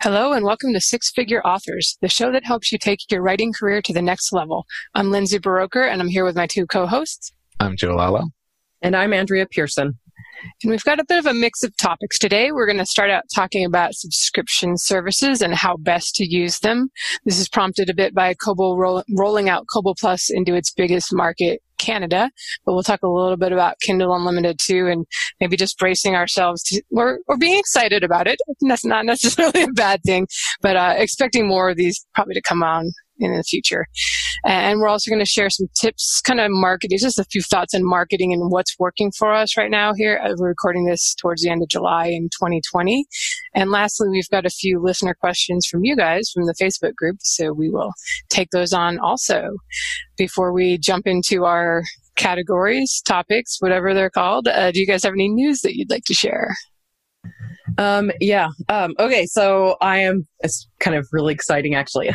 Hello and welcome to Six Figure Authors, the show that helps you take your writing career to the next level. I'm Lindsay Buroker and I'm here with my two co-hosts. I'm Joe Lallo. And I'm Andrea Pearson. And we've got a bit of a mix of topics today. We're going to start out talking about subscription services and how best to use them. This is prompted a bit by Kobo roll, rolling out Kobo Plus into its biggest market Canada, but we'll talk a little bit about Kindle Unlimited too, and maybe just bracing ourselves to, or, or being excited about it. That's not necessarily a bad thing, but uh, expecting more of these probably to come on in the future. And we're also going to share some tips, kind of marketing, just a few thoughts on marketing and what's working for us right now here. Uh, we're recording this towards the end of July in 2020. And lastly, we've got a few listener questions from you guys from the Facebook group. So we will take those on also before we jump into our categories, topics, whatever they're called. Uh, do you guys have any news that you'd like to share? Um, yeah. Um, okay. So I am, it's kind of really exciting actually.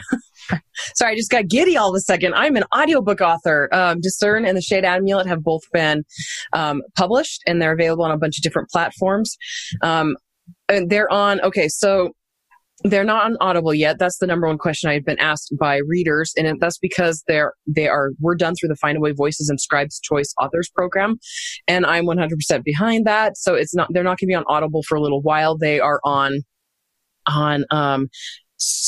Sorry, I just got giddy all of a second. I'm an audiobook author. Um, Discern and The Shade Amulet have both been um, published and they're available on a bunch of different platforms. Um, and they're on, okay, so they're not on Audible yet. That's the number one question I had been asked by readers, and that's because they're they are we're done through the Findaway Voices and Scribes Choice Authors program, and I'm 100% behind that. So it's not they're not going to be on Audible for a little while. They are on on um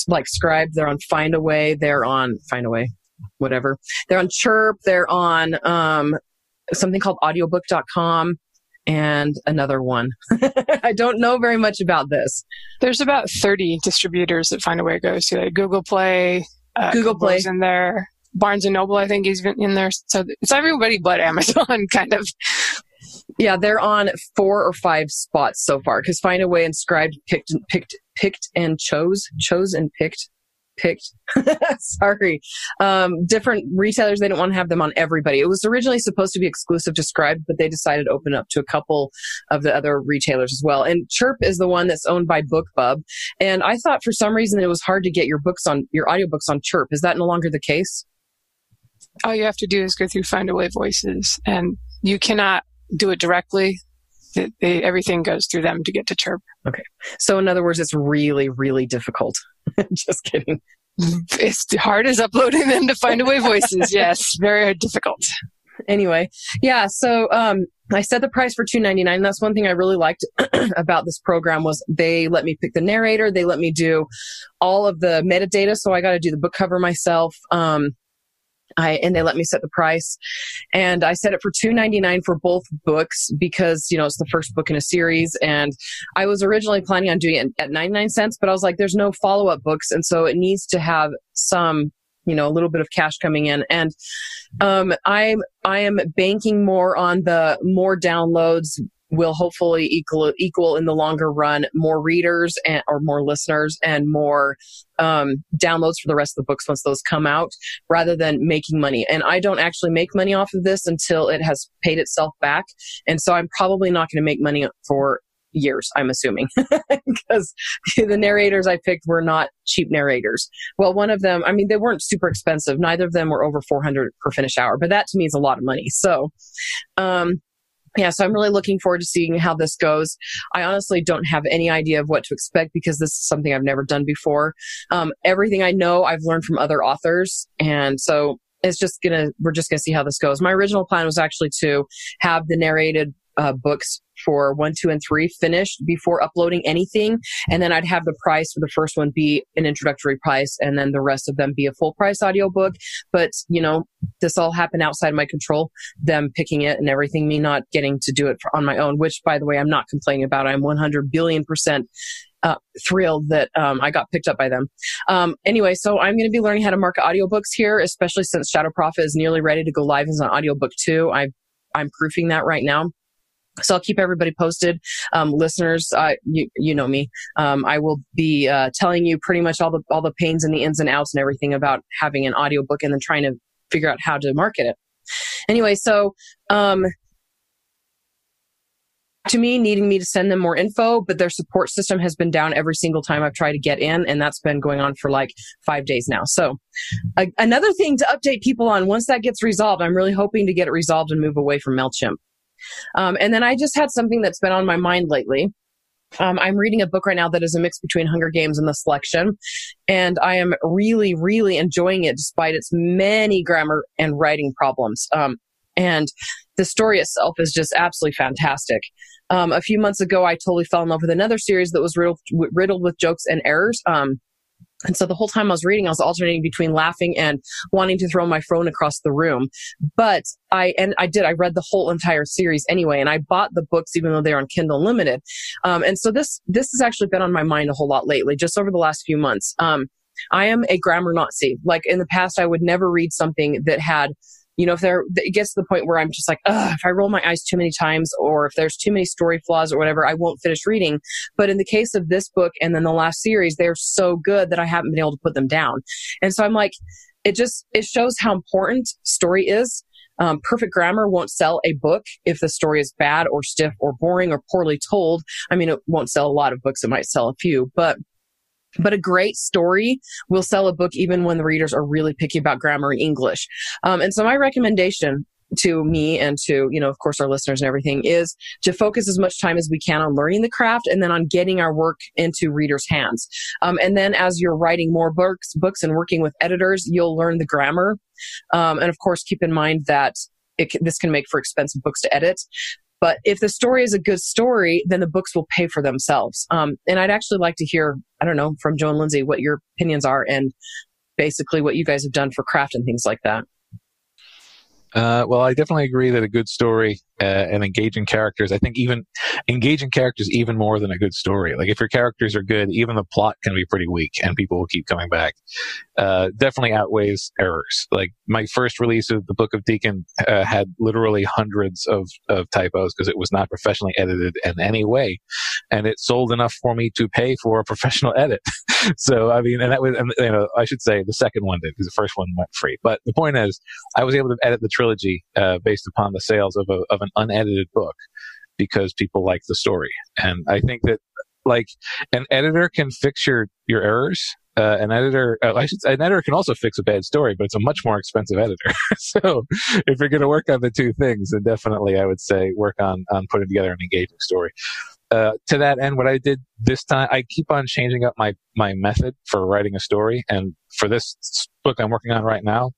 like Scribe. They're on Findaway. They're on Findaway, whatever. They're on Chirp. They're on um something called audiobook.com and another one. I don't know very much about this. There's about 30 distributors that Findaway goes to. Like Google Play, uh, Google Play in there. Barnes and Noble, I think, is in there. So it's everybody but Amazon, kind of. Yeah, they're on four or five spots so far because Findaway and Scribe picked, picked, picked and chose, chose and picked picked. Sorry. Um, different retailers, they didn't want to have them on everybody. It was originally supposed to be exclusive to Scribe, but they decided to open up to a couple of the other retailers as well. And Chirp is the one that's owned by BookBub. And I thought for some reason it was hard to get your books on, your audiobooks on Chirp. Is that no longer the case? All you have to do is go through find Findaway Voices and you cannot do it directly. They, everything goes through them to get to Chirp. Okay. So in other words, it's really, really difficult. Just kidding. It's hard as uploading them to Findaway Voices. yes, very difficult. Anyway, yeah. So um, I set the price for two ninety nine. That's one thing I really liked about this program was they let me pick the narrator. They let me do all of the metadata. So I got to do the book cover myself. Um, I, and they let me set the price and I set it for two ninety nine for both books because, you know, it's the first book in a series. And I was originally planning on doing it at 99 cents, but I was like, there's no follow up books. And so it needs to have some, you know, a little bit of cash coming in. And, um, I'm, I am banking more on the more downloads will hopefully equal equal in the longer run more readers and or more listeners and more um, downloads for the rest of the books once those come out rather than making money. And i don't actually make money off of this until it has paid itself back. And so i'm probably not going to make money for years i'm assuming. Because the narrators i picked were not cheap narrators. Well one of them i mean they weren't super expensive. Neither of them were over 400 per finish hour but that to me is a lot of money. So um yeah, so I'm really looking forward to seeing how this goes. I honestly don't have any idea of what to expect because this is something I've never done before. Um, everything I know, I've learned from other authors. And so it's just gonna, we're just gonna see how this goes. My original plan was actually to have the narrated uh, books for one, two, and three finished before uploading anything. And then I'd have the price for the first one be an introductory price and then the rest of them be a full price audiobook. But, you know, this all happened outside my control, them picking it and everything, me not getting to do it for, on my own, which by the way, I'm not complaining about. I'm 100 billion percent uh, thrilled that um, I got picked up by them. Um, anyway, so I'm going to be learning how to market audiobooks here, especially since Shadow Prophet is nearly ready to go live as an audiobook too. I, I'm proofing that right now. So I'll keep everybody posted. Um, listeners, uh, you, you know me. Um, I will be uh, telling you pretty much all the all the pains and the ins and outs and everything about having an audiobook and then trying to figure out how to market it. Anyway, so um, to me, needing me to send them more info, but their support system has been down every single time I've tried to get in, and that's been going on for like five days now. So, a- another thing to update people on once that gets resolved, I'm really hoping to get it resolved and move away from MailChimp. Um, and then I just had something that's been on my mind lately. Um, I'm reading a book right now that is a mix between Hunger Games and The Selection, and I am really, really enjoying it despite its many grammar and writing problems. Um, and the story itself is just absolutely fantastic. Um, a few months ago, I totally fell in love with another series that was riddled, riddled with jokes and errors. And so the whole time I was reading, I was alternating between laughing and wanting to throw my phone across the room. But I, and I did, I read the whole entire series anyway, and I bought the books even though they're on Kindle Limited. Um, and so this, this has actually been on my mind a whole lot lately, just over the last few months. Um, I am a grammar Nazi. Like in the past, I would never read something that had you know, if there, it gets to the point where I'm just like, if I roll my eyes too many times or if there's too many story flaws or whatever, I won't finish reading. But in the case of this book and then the last series, they're so good that I haven't been able to put them down. And so I'm like, it just, it shows how important story is. Um, perfect grammar won't sell a book if the story is bad or stiff or boring or poorly told. I mean, it won't sell a lot of books. It might sell a few, but but a great story will sell a book even when the readers are really picky about grammar and English. Um, and so my recommendation to me and to, you know, of course, our listeners and everything is to focus as much time as we can on learning the craft and then on getting our work into readers' hands. Um, and then as you're writing more books, books and working with editors, you'll learn the grammar. Um, and of course, keep in mind that it, this can make for expensive books to edit. But if the story is a good story, then the books will pay for themselves. Um, and I'd actually like to hear, I don't know, from Joe and Lindsay what your opinions are and basically what you guys have done for craft and things like that. Uh, well, I definitely agree that a good story uh, and engaging characters, I think even engaging characters even more than a good story. Like if your characters are good, even the plot can be pretty weak and people will keep coming back. Uh, definitely outweighs errors. Like my first release of the Book of Deacon uh, had literally hundreds of, of typos because it was not professionally edited in any way. And it sold enough for me to pay for a professional edit. so, I mean, and that was, and, you know, I should say the second one did because the first one went free. But the point is, I was able to edit the trilogy uh, based upon the sales of, a, of unedited book because people like the story. And I think that like an editor can fix your, your errors. Uh, an editor, uh, I should, an editor can also fix a bad story, but it's a much more expensive editor. so if you're going to work on the two things, then definitely I would say work on, on putting together an engaging story. Uh, to that end, what I did this time, I keep on changing up my, my method for writing a story. And for this book I'm working on right now,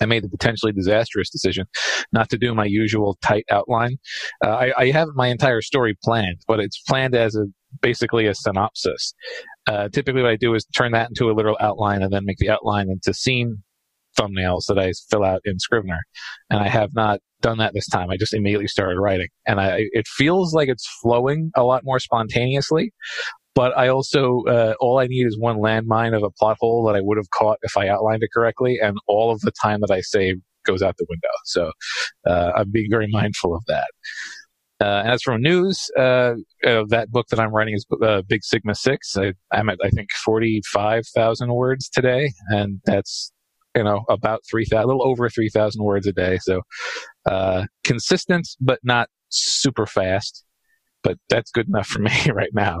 I made the potentially disastrous decision not to do my usual tight outline. Uh, I, I, have my entire story planned, but it's planned as a basically a synopsis. Uh, typically, what I do is turn that into a literal outline and then make the outline into scene thumbnails that I fill out in Scrivener. And I have not done that this time. I just immediately started writing, and I it feels like it's flowing a lot more spontaneously. But I also uh, all I need is one landmine of a plot hole that I would have caught if I outlined it correctly, and all of the time that I save goes out the window. So uh, I'm being very mindful of that. Uh, as for news, uh, uh, that book that I'm writing is uh, Big Sigma Six. I, am at I think forty five thousand words today, and that's you know about three thousand, a little over three thousand words a day. So uh, consistent, but not super fast. But that's good enough for me right now.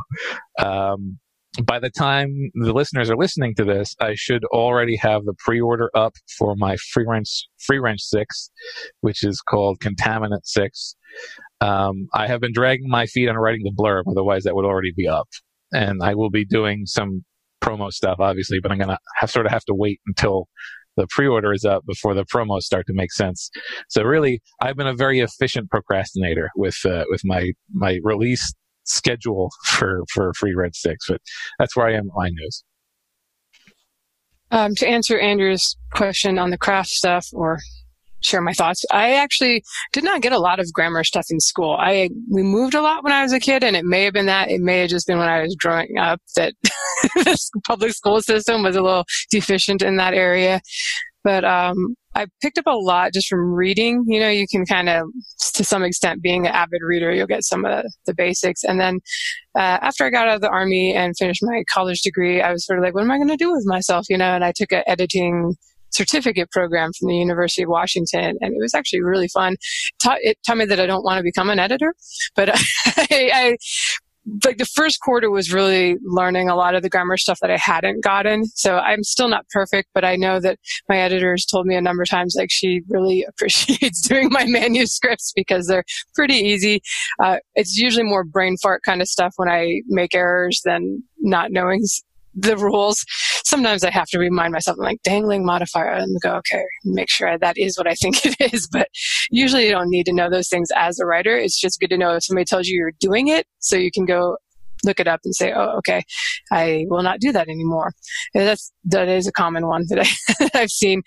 Um, by the time the listeners are listening to this, I should already have the pre-order up for my free wrench free wrench six, which is called Contaminant Six. Um, I have been dragging my feet on writing the blurb, otherwise that would already be up. And I will be doing some promo stuff, obviously, but I'm gonna have sort of have to wait until the pre-order is up before the promos start to make sense. So really, I've been a very efficient procrastinator with uh, with my my release schedule for for Free Wrench Six, but that's where I am my news. Um, to answer Andrea's question on the craft stuff, or share my thoughts. I actually did not get a lot of grammar stuff in school. I we moved a lot when I was a kid, and it may have been that. It may have just been when I was growing up that the public school system was a little deficient in that area. But um, I picked up a lot just from reading. You know, you can kind of, to some extent, being an avid reader, you'll get some of the, basics. And then uh, after I got out of the army and finished my college degree, I was sort of like, what am I going to do with myself? You know, and I took an editing certificate program from the University of Washington, and it was actually really fun. Taught, it taught me that I don't want to become an editor, but I, I like the first quarter was really learning a lot of the grammar stuff that I hadn't gotten. So I'm still not perfect, but I know that my editors told me a number of times like she really appreciates doing my manuscripts because they're pretty easy. Uh, it's usually more brain fart kind of stuff when I make errors than not knowing the rules. Sometimes I have to remind myself, I'm like, dangling modifier, and go, okay, make sure that is what I think it is. But usually you don't need to know those things as a writer. It's just good to know if somebody tells you you're doing it so you can go look it up and say, oh, okay, I will not do that anymore. And that's, that is a common one that, I, have seen.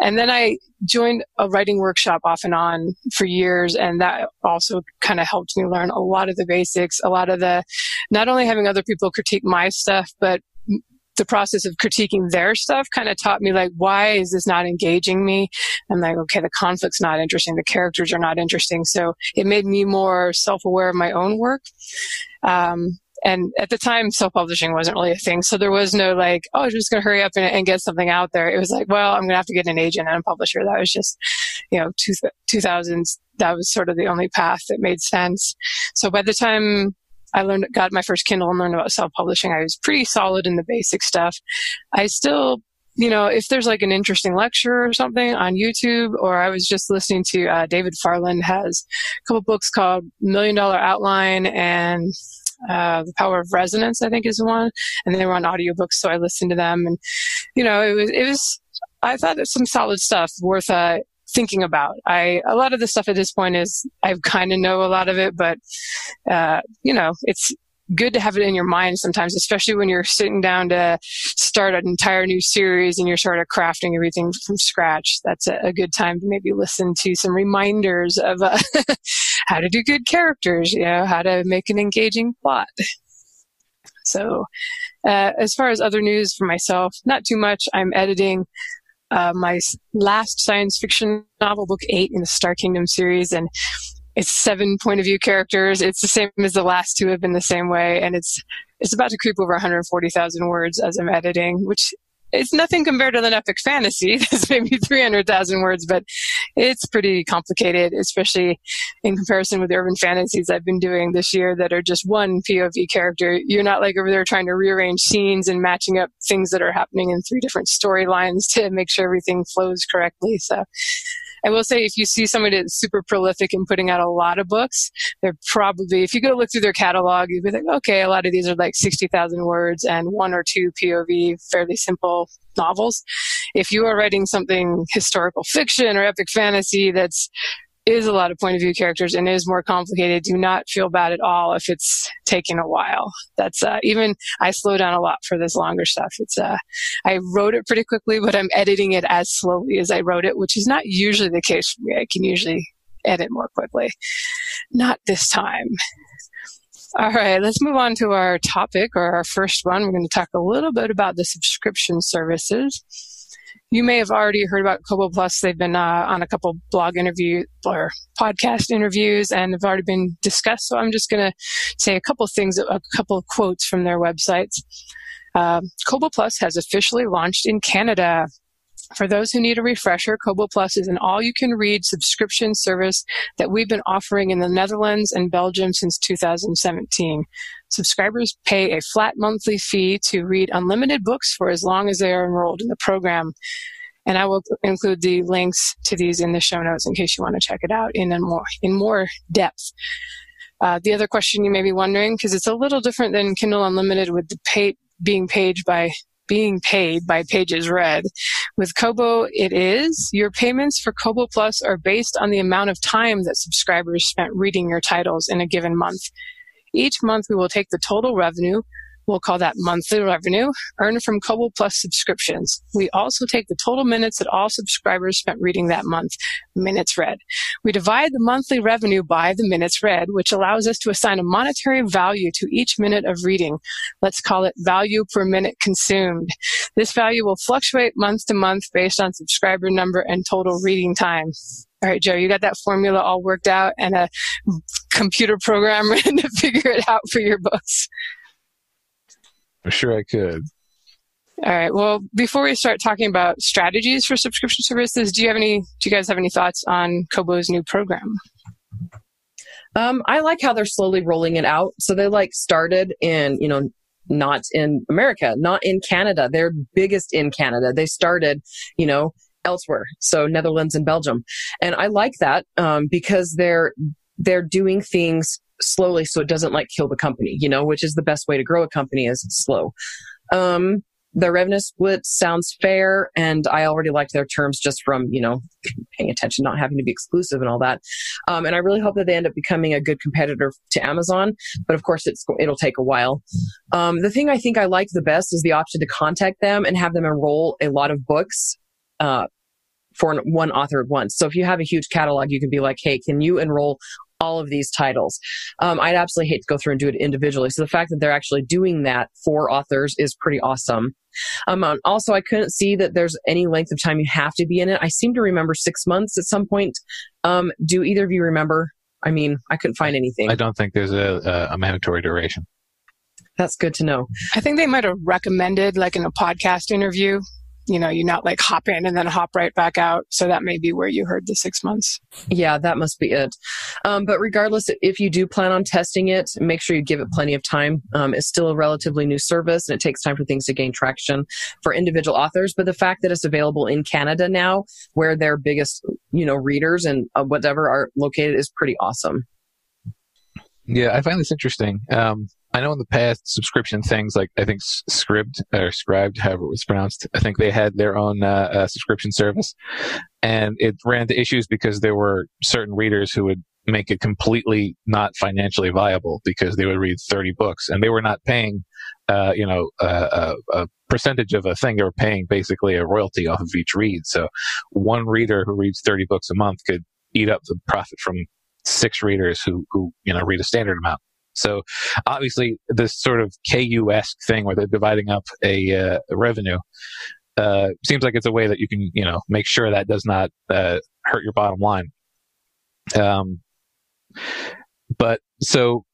And then I joined a writing workshop off and on for years. And that also kind of helped me learn a lot of the basics, a lot of the, not only having other people critique my stuff, but the process of critiquing their stuff kind of taught me like why is this not engaging me? I'm like okay the conflict's not interesting. The characters are not interesting. So it made me more self-aware of my own work. Um, and at the time self-publishing wasn't really a thing. So there was no like oh i'm just going to hurry up and, and, get something out there. It was like well i'm going to have to get an agent and a publisher. That was just you know two, 2000s that was sort of the only path that made sense. So by the time I learned, got my first Kindle and learned about self-publishing. I was pretty solid in the basic stuff. I still, you know, if there's like an interesting lecture or something on YouTube, or I was just listening to uh, David Farland has a couple books called Million Dollar Outline and uh, The Power of Resonance, I think is one, and they were on audiobooks, so I listened to them, and you know, it was it was. I thought it was some solid stuff worth uh, thinking about. I a lot of the stuff at this point is I kind of know a lot of it, but uh, you know, it's good to have it in your mind sometimes, especially when you're sitting down to start an entire new series and you're sort of crafting everything from scratch. That's a, a good time to maybe listen to some reminders of uh, how to do good characters, you know, how to make an engaging plot. So, uh, as far as other news for myself, not too much. I'm editing uh, my last science fiction novel, book eight in the Star Kingdom series, and it's seven point of view characters. It's the same as the last two have been the same way, and it's it's about to creep over 140,000 words as I'm editing, which it's nothing compared to an epic fantasy. It's maybe 300,000 words, but it's pretty complicated, especially in comparison with the urban fantasies I've been doing this year that are just one POV character. You're not like over there trying to rearrange scenes and matching up things that are happening in three different storylines to make sure everything flows correctly. So I will say if you see somebody that's super prolific and putting out a lot of books, they're probably, if you go look through their catalog, you'd be like, okay, a lot of these are like 60,000 words and one or two POV, fairly simple novels. If you are writing something historical fiction or epic fantasy that's is a lot of point of view characters and is more complicated, do not feel bad at all if it's taking a while. That's uh, even I slow down a lot for this longer stuff. It's uh, I wrote it pretty quickly, but I'm editing it as slowly as I wrote it, which is not usually the case for me. I can usually edit more quickly. Not this time. All right, let's move on to our topic or our first one. We're going to talk a little bit about the subscription services you may have already heard about Kobo Plus. They've been uh, on a couple blog interview or podcast interviews and have already been discussed. So I'm just going to say a couple things, a couple quotes from their websites. Uh, Kobo Plus has officially launched in Canada. For those who need a refresher, Kobo Plus is an all-you-can-read subscription service that we've been offering in the Netherlands and Belgium since 2017. Subscribers pay a flat monthly fee to read unlimited books for as long as they are enrolled in the program. And I will include the links to these in the show notes in case you want to check it out in more in more depth. Uh, the other question you may be wondering, because it's a little different than Kindle Unlimited with the pay, being paid by being paid by pages read. With Kobo, it is. Your payments for Kobo Plus are based on the amount of time that subscribers spent reading your titles in a given month. Each month, we will take the total revenue, we'll call that monthly revenue, earned from Kobo Plus subscriptions. We also take the total minutes that all subscribers spent reading that month, minutes read. We divide the monthly revenue by the minutes read, which allows us to assign a monetary value to each minute of reading. Let's call it value per minute consumed. This value will fluctuate month to month based on subscriber number and total reading time. All right, Joe, you got that formula all worked out and a computer program to figure it out for your books. I'm sure I could. All right. Well, before we start talking about strategies for subscription services, do you have any? Do you guys have any thoughts on Kobo's new program? Um, I like how they're slowly rolling it out. So they like started in, you know, not in America, not in Canada. They're biggest in Canada. They started, you know, elsewhere. So Netherlands and Belgium. And I like that, um, because they're, they're doing things slowly so it doesn't like kill the company, you know, which is the best way to grow a company is slow. Um, the revenue split sounds fair and i already liked their terms just from you know paying attention not having to be exclusive and all that um, and i really hope that they end up becoming a good competitor to amazon but of course it's it'll take a while um, the thing i think i like the best is the option to contact them and have them enroll a lot of books uh, for one author at once. So if you have a huge catalog, you can be like, hey, can you enroll all of these titles. Um, I'd absolutely hate to go through and do it individually. So the fact that they're actually doing that for authors is pretty awesome. Um, also, I couldn't see that there's any length of time you have to be in it. I seem to remember six months at some point. Um, do either of you remember? I mean, I couldn't find anything. I don't think there's a, a mandatory duration. That's good to know. I think they might have recommended, like in a podcast interview, you know, you not like hop in and then hop right back out. So that may be where you heard the six months. Yeah, that must be it. Um, but regardless, if you do plan on testing it, make sure you give it plenty of time. Um, it's still a relatively new service and it takes time for things to gain traction for individual authors. But the fact that it's available in Canada now, where their biggest, you know, readers and uh, whatever are located is pretty awesome. Yeah, I find this interesting. Um, I know in the past subscription things like I think Scribd or Scribed, however it was pronounced, I think they had their own uh, uh, subscription service, and it ran into issues because there were certain readers who would make it completely not financially viable because they would read 30 books and they were not paying, uh, you know, a, a percentage of a thing. They were paying basically a royalty off of each read. So one reader who reads 30 books a month could eat up the profit from six readers who, who, you know, read a standard amount. So obviously, this sort of KU esque thing where they're dividing up a, uh, revenue uh, seems like it's a way that you can, you know, make sure that does not uh, hurt your bottom line. Um, but so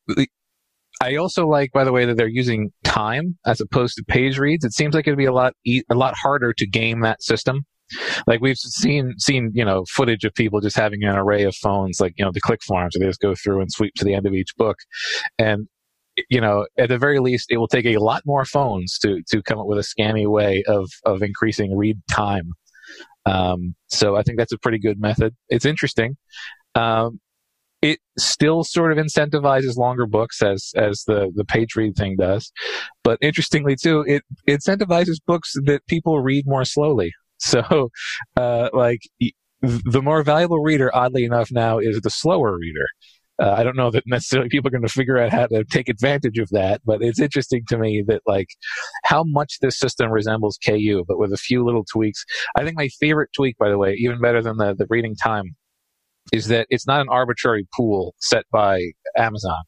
I also like, by the way, that they're using time as opposed to page reads. It seems like it'd be a lot e- a lot harder to game that system like we've seen seen you know footage of people just having an array of phones, like you know the click farms, where they just go through and sweep to the end of each book, and you know at the very least it will take a lot more phones to to come up with a scammy way of of increasing read time. Um, so I think that's a pretty good method. It's interesting. Um, it still sort of incentivizes longer books as as the the page read thing does but interestingly too it incentivizes books that people read more slowly So, uh, like, the more valuable reader, oddly enough, now is the slower reader. Uh, I don't know that necessarily people are going to figure out how to take advantage of that, but it's interesting to me that like how much this system resembles KU, but with a few little tweaks. I think my favorite tweak, by the way, even better than the, the reading time, is that it's not an arbitrary pool set by Amazon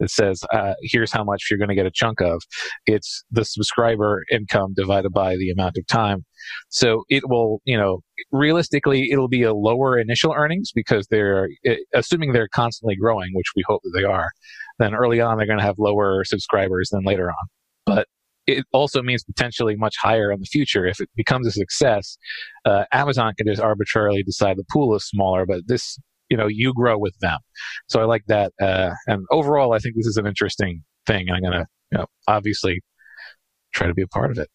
that says, uh, here's how much you're going to get a chunk of. It's the subscriber income divided by the amount of time. So it will, you know, realistically, it'll be a lower initial earnings because they're, assuming they're constantly growing, which we hope that they are, then early on they're going to have lower subscribers than later on. But it also means potentially much higher in the future. If it becomes a success, uh, Amazon can just arbitrarily decide the pool is smaller, but this you know you grow with them so i like that uh, and overall i think this is an interesting thing i'm gonna you know obviously try to be a part of it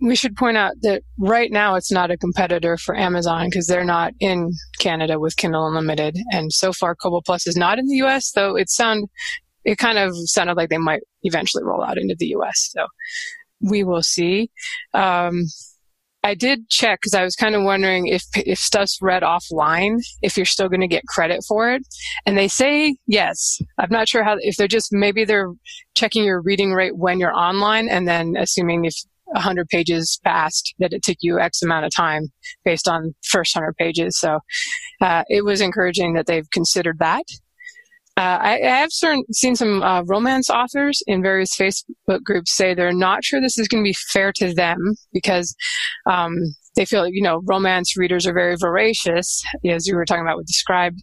we should point out that right now it's not a competitor for Amazon because they're not in Canada with Kindle Unlimited, and so far Kobo Plus is not in the U.S. Though it sound it kind of sounded like they might eventually roll out into the U.S. So we will see. Um, I did check because I was kind of wondering if if stuff's read offline, if you're still going to get credit for it. And they say yes. I'm not sure how if they're just maybe they're checking your reading rate when you're online, and then assuming if 100 pages passed that it took you X amount of time based on first 100 pages. So uh, it was encouraging that they've considered that. Uh, I, I, have certain, seen some uh, romance authors in various Facebook groups say they're not sure this is going to be fair to them because um, they feel, you know, romance readers are very voracious, as you were talking about with the Scribd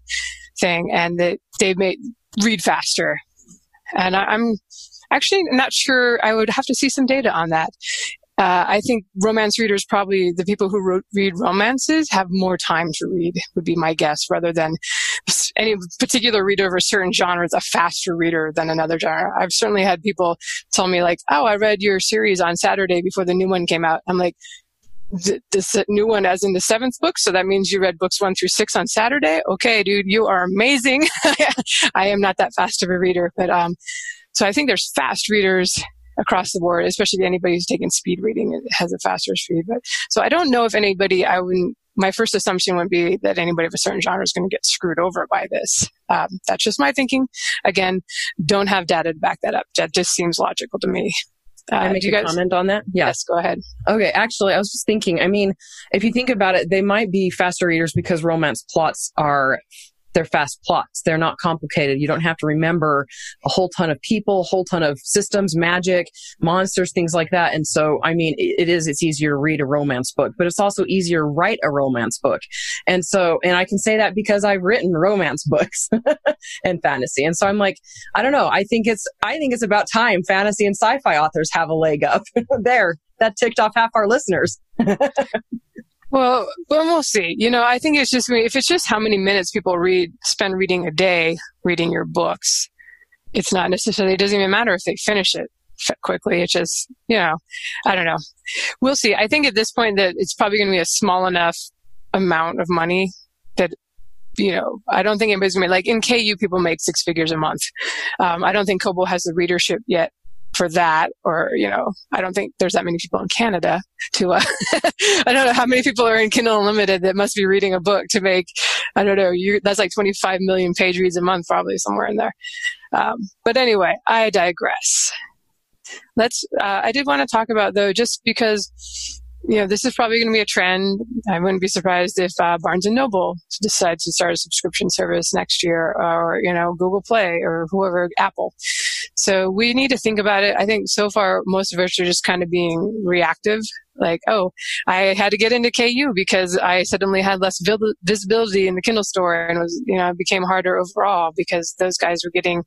thing, and that they may read faster. And I, I'm actually not sure. I would have to see some data on that. Uh, I think romance readers, probably the people who read romances, have more time to read, would be my guess, rather than any particular reader of a certain genre is a faster reader than another genre. I've certainly had people tell me like, "Oh, I read your series on Saturday before the new one came out." I'm like, this new one as in the seventh book. So that means you read books one through six on Saturday. Okay, dude, you are amazing. I am not that fast of a reader, but um, so I think there's fast readers across the board, especially anybody who's taken speed reading it has a faster speed. But so I don't know if anybody, I wouldn't, my first assumption would be that anybody of a certain genre is going to get screwed over by this. Um, that's just my thinking. Again, don't have data to back that up. That just seems logical to me. Uh, I make a guys, comment on that? Yes, go ahead. Okay, actually, I was just thinking. I mean, if you think about it, they might be faster readers because romance plots are they're fast plots. They're not complicated. You don't have to remember a whole ton of people, a whole ton of systems, magic, monsters, things like that. And so, I mean, it is, it's easier to read a romance book, but it's also easier to write a romance book. And so, and I can say that because I've written romance books and fantasy. And so I'm like, I don't know. I think it's, I think it's about time fantasy and sci-fi authors have a leg up there. That ticked off half our listeners. Well, well, we'll see. You know, I think it's just if it's just how many minutes people read spend reading a day reading your books. It's not necessarily. It doesn't even matter if they finish it quickly. It's just you know, I don't know. We'll see. I think at this point that it's probably going to be a small enough amount of money that you know, I don't think anybody's gonna like in KU people make six figures a month. Um, I don't think Kobo has the readership yet for that or you know i don't think there's that many people in canada to uh, i don't know how many people are in kindle unlimited that must be reading a book to make i don't know you that's like 25 million page reads a month probably somewhere in there. Um, but anyway i digress. Let's uh, i did want to talk about though just because you know, this is probably going to be a trend. I wouldn't be surprised if uh, Barnes and Noble decides to start a subscription service next year, or you know, Google Play or whoever, Apple. So we need to think about it. I think so far most of us are just kind of being reactive. Like, oh, I had to get into KU because I suddenly had less visibility in the Kindle store, and it was you know it became harder overall because those guys were getting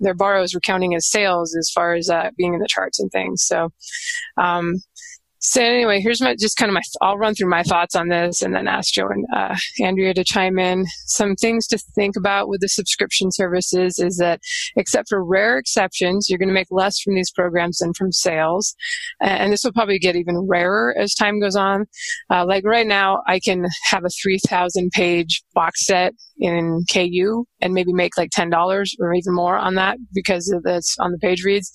their borrows were counting as sales as far as uh, being in the charts and things. So. Um, so anyway, here's my just kind of my. I'll run through my thoughts on this, and then ask Joe and uh, Andrea to chime in. Some things to think about with the subscription services is that, except for rare exceptions, you're going to make less from these programs than from sales, and this will probably get even rarer as time goes on. Uh, like right now, I can have a 3,000 page box set in KU and maybe make like ten dollars or even more on that because that's on the page reads.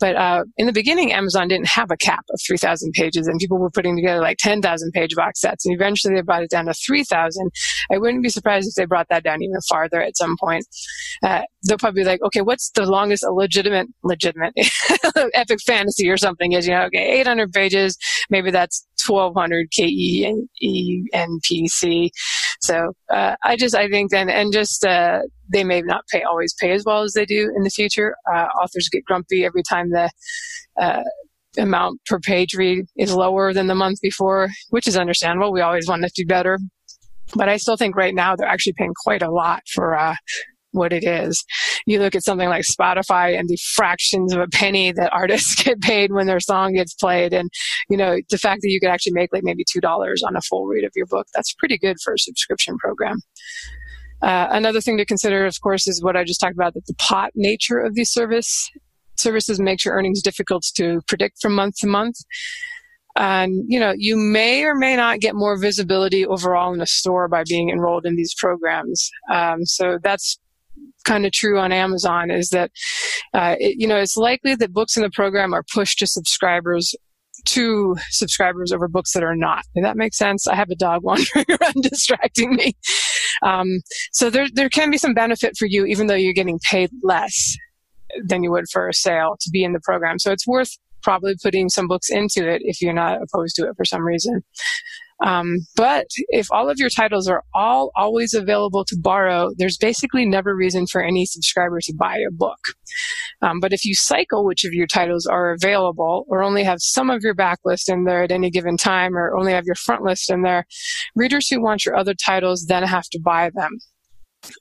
But uh, in the beginning, Amazon didn't have a cap of 3,000 pages, and people were putting together like 10,000 page box sets. And eventually, they brought it down to 3,000. I wouldn't be surprised if they brought that down even farther at some point. Uh, they'll probably be like, okay, what's the longest legitimate, legitimate epic fantasy or something? Is you know, okay, 800 pages. Maybe that's 1200 KE E. So uh, I just I think then and just uh, they may not pay always pay as well as they do in the future. Uh, authors get grumpy every time the uh, amount per page read is lower than the month before, which is understandable. We always want to do better. But I still think right now they're actually paying quite a lot for uh, what it is. You look at something like Spotify and the fractions of a penny that artists get paid when their song gets played. And, you know, the fact that you could actually make like maybe $2 on a full read of your book, that's pretty good for a subscription program. Uh, another thing to consider, of course, is what I just talked about, that the pot nature of these service services makes your earnings difficult to predict from month to month. And, you know, you may or may not get more visibility overall in a store by being enrolled in these programs. Um, so that's kind of true on Amazon is that, uh, it, you know, it's likely that books in the program are pushed to subscribers to subscribers over books that are not. Does that make sense? I have a dog wandering around distracting me. Um, so there, there can be some benefit for you, even though you're getting paid less than you would for a sale to be in the program. So it's worth probably putting some books into it if you're not opposed to it for some reason. Um, but if all of your titles are all always available to borrow, there's basically never reason for any subscriber to buy a book. Um, but if you cycle which of your titles are available or only have some of your backlist in there at any given time or only have your front list in there, readers who want your other titles then have to buy them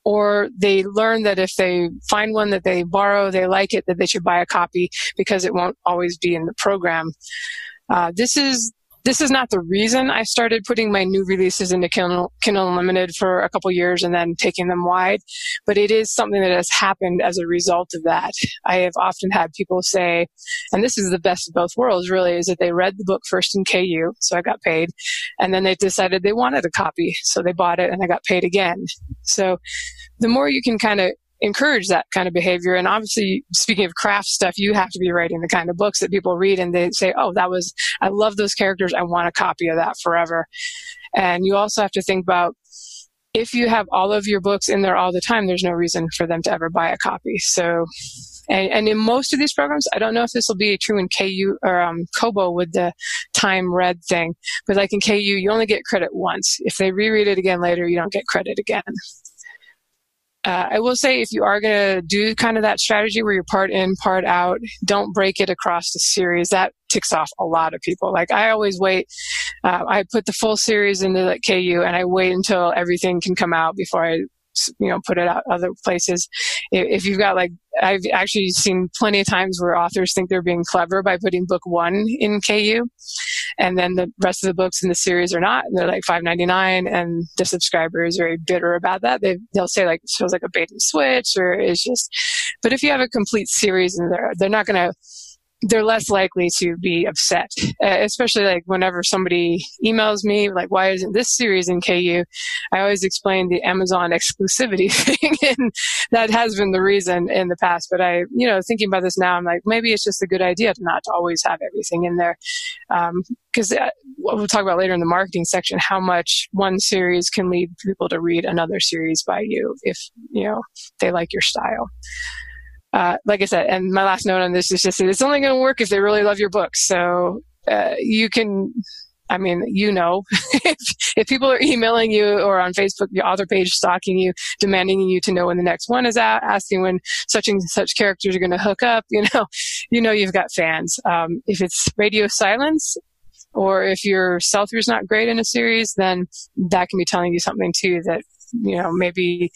or they learn that if they find one that they borrow, they like it, that they should buy a copy because it won't always be in the program. Uh, this is this is not the reason I started putting my new releases into Kindle, Kindle Unlimited for a couple years and then taking them wide, but it is something that has happened as a result of that. I have often had people say, and this is the best of both worlds really, is that they read the book first in KU, so I got paid, and then they decided they wanted a copy, so they bought it and I got paid again. So the more you can kind of encourage that kind of behavior. And obviously, speaking of craft stuff, you have to be writing the kind of books that people read and they say, oh, that was, I love those characters. I want a copy of that forever. And you also have to think about if you have all of your books in there all the time, there's no reason for them to ever buy a copy. So, and, and in most of these programs, I don't know if this will be true in KU or um, Kobo with the time read thing, but like in KU, you only get credit once. If they reread it again later, you don't get credit again. Uh, I will say if you are going to do kind of that strategy where you're part in, part out, don't break it across the series. That ticks off a lot of people. Like I always wait. Uh, I put the full series into the KU and I wait until everything can come out before I you know put it out other places if you've got like i've actually seen plenty of times where authors think they're being clever by putting book one in ku and then the rest of the books in the series are not and they're like 5.99 and the subscriber is very bitter about that. They, they'll say like it feels like a bait and switch or it's just but if you have a complete series and they're they're not going to they're less likely to be upset, uh, especially like whenever somebody emails me, like, why isn't this series in KU? I always explain the Amazon exclusivity thing. and that has been the reason in the past. But I, you know, thinking about this now, I'm like, maybe it's just a good idea to not always have everything in there. Because um, uh, we'll talk about later in the marketing section how much one series can lead people to read another series by you if, you know, they like your style uh, like I said, and my last note on this is just that it's only going to work if they really love your book. So uh, you can, I mean, you know, if, if people are emailing you or on Facebook, your author page stalking you, demanding you to know when the next one is out, asking when such and such characters are going to hook up, you know, you know you've got fans. Um, if it's radio silence, or if your sell through is not great in a series, then that can be telling you something too that you know maybe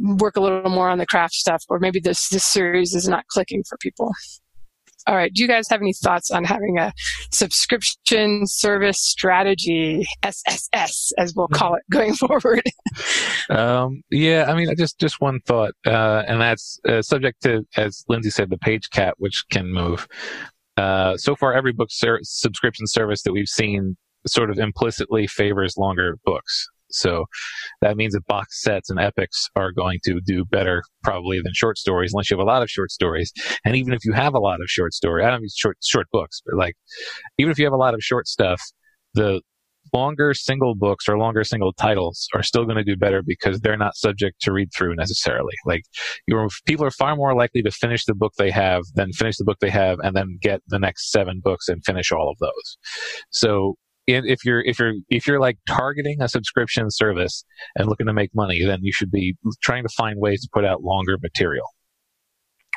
work a little more on the craft stuff, or maybe this this series is not clicking for people. All right. Do you guys have any thoughts on having a subscription service strategy, SSS, as we'll call it, going forward? um, yeah, I mean, just just one thought, uh, and that's uh, subject to, as Lindsay said, the page cap, which can move. Uh, so far, every book ser- subscription service that we've seen sort of implicitly favors longer books. So that means that box sets and epics are going to do better probably than short stories unless you have a lot of short stories. And even if you have a lot of short story, I don't mean short, short books, but like even if you have a lot of short stuff, the longer single books or longer single titles are still going to do better because they're not subject to read through necessarily. Like your people are far more likely to finish the book they have than finish the book they have and then get the next seven books and finish all of those. So if you're if you're if you're like targeting a subscription service and looking to make money, then you should be trying to find ways to put out longer material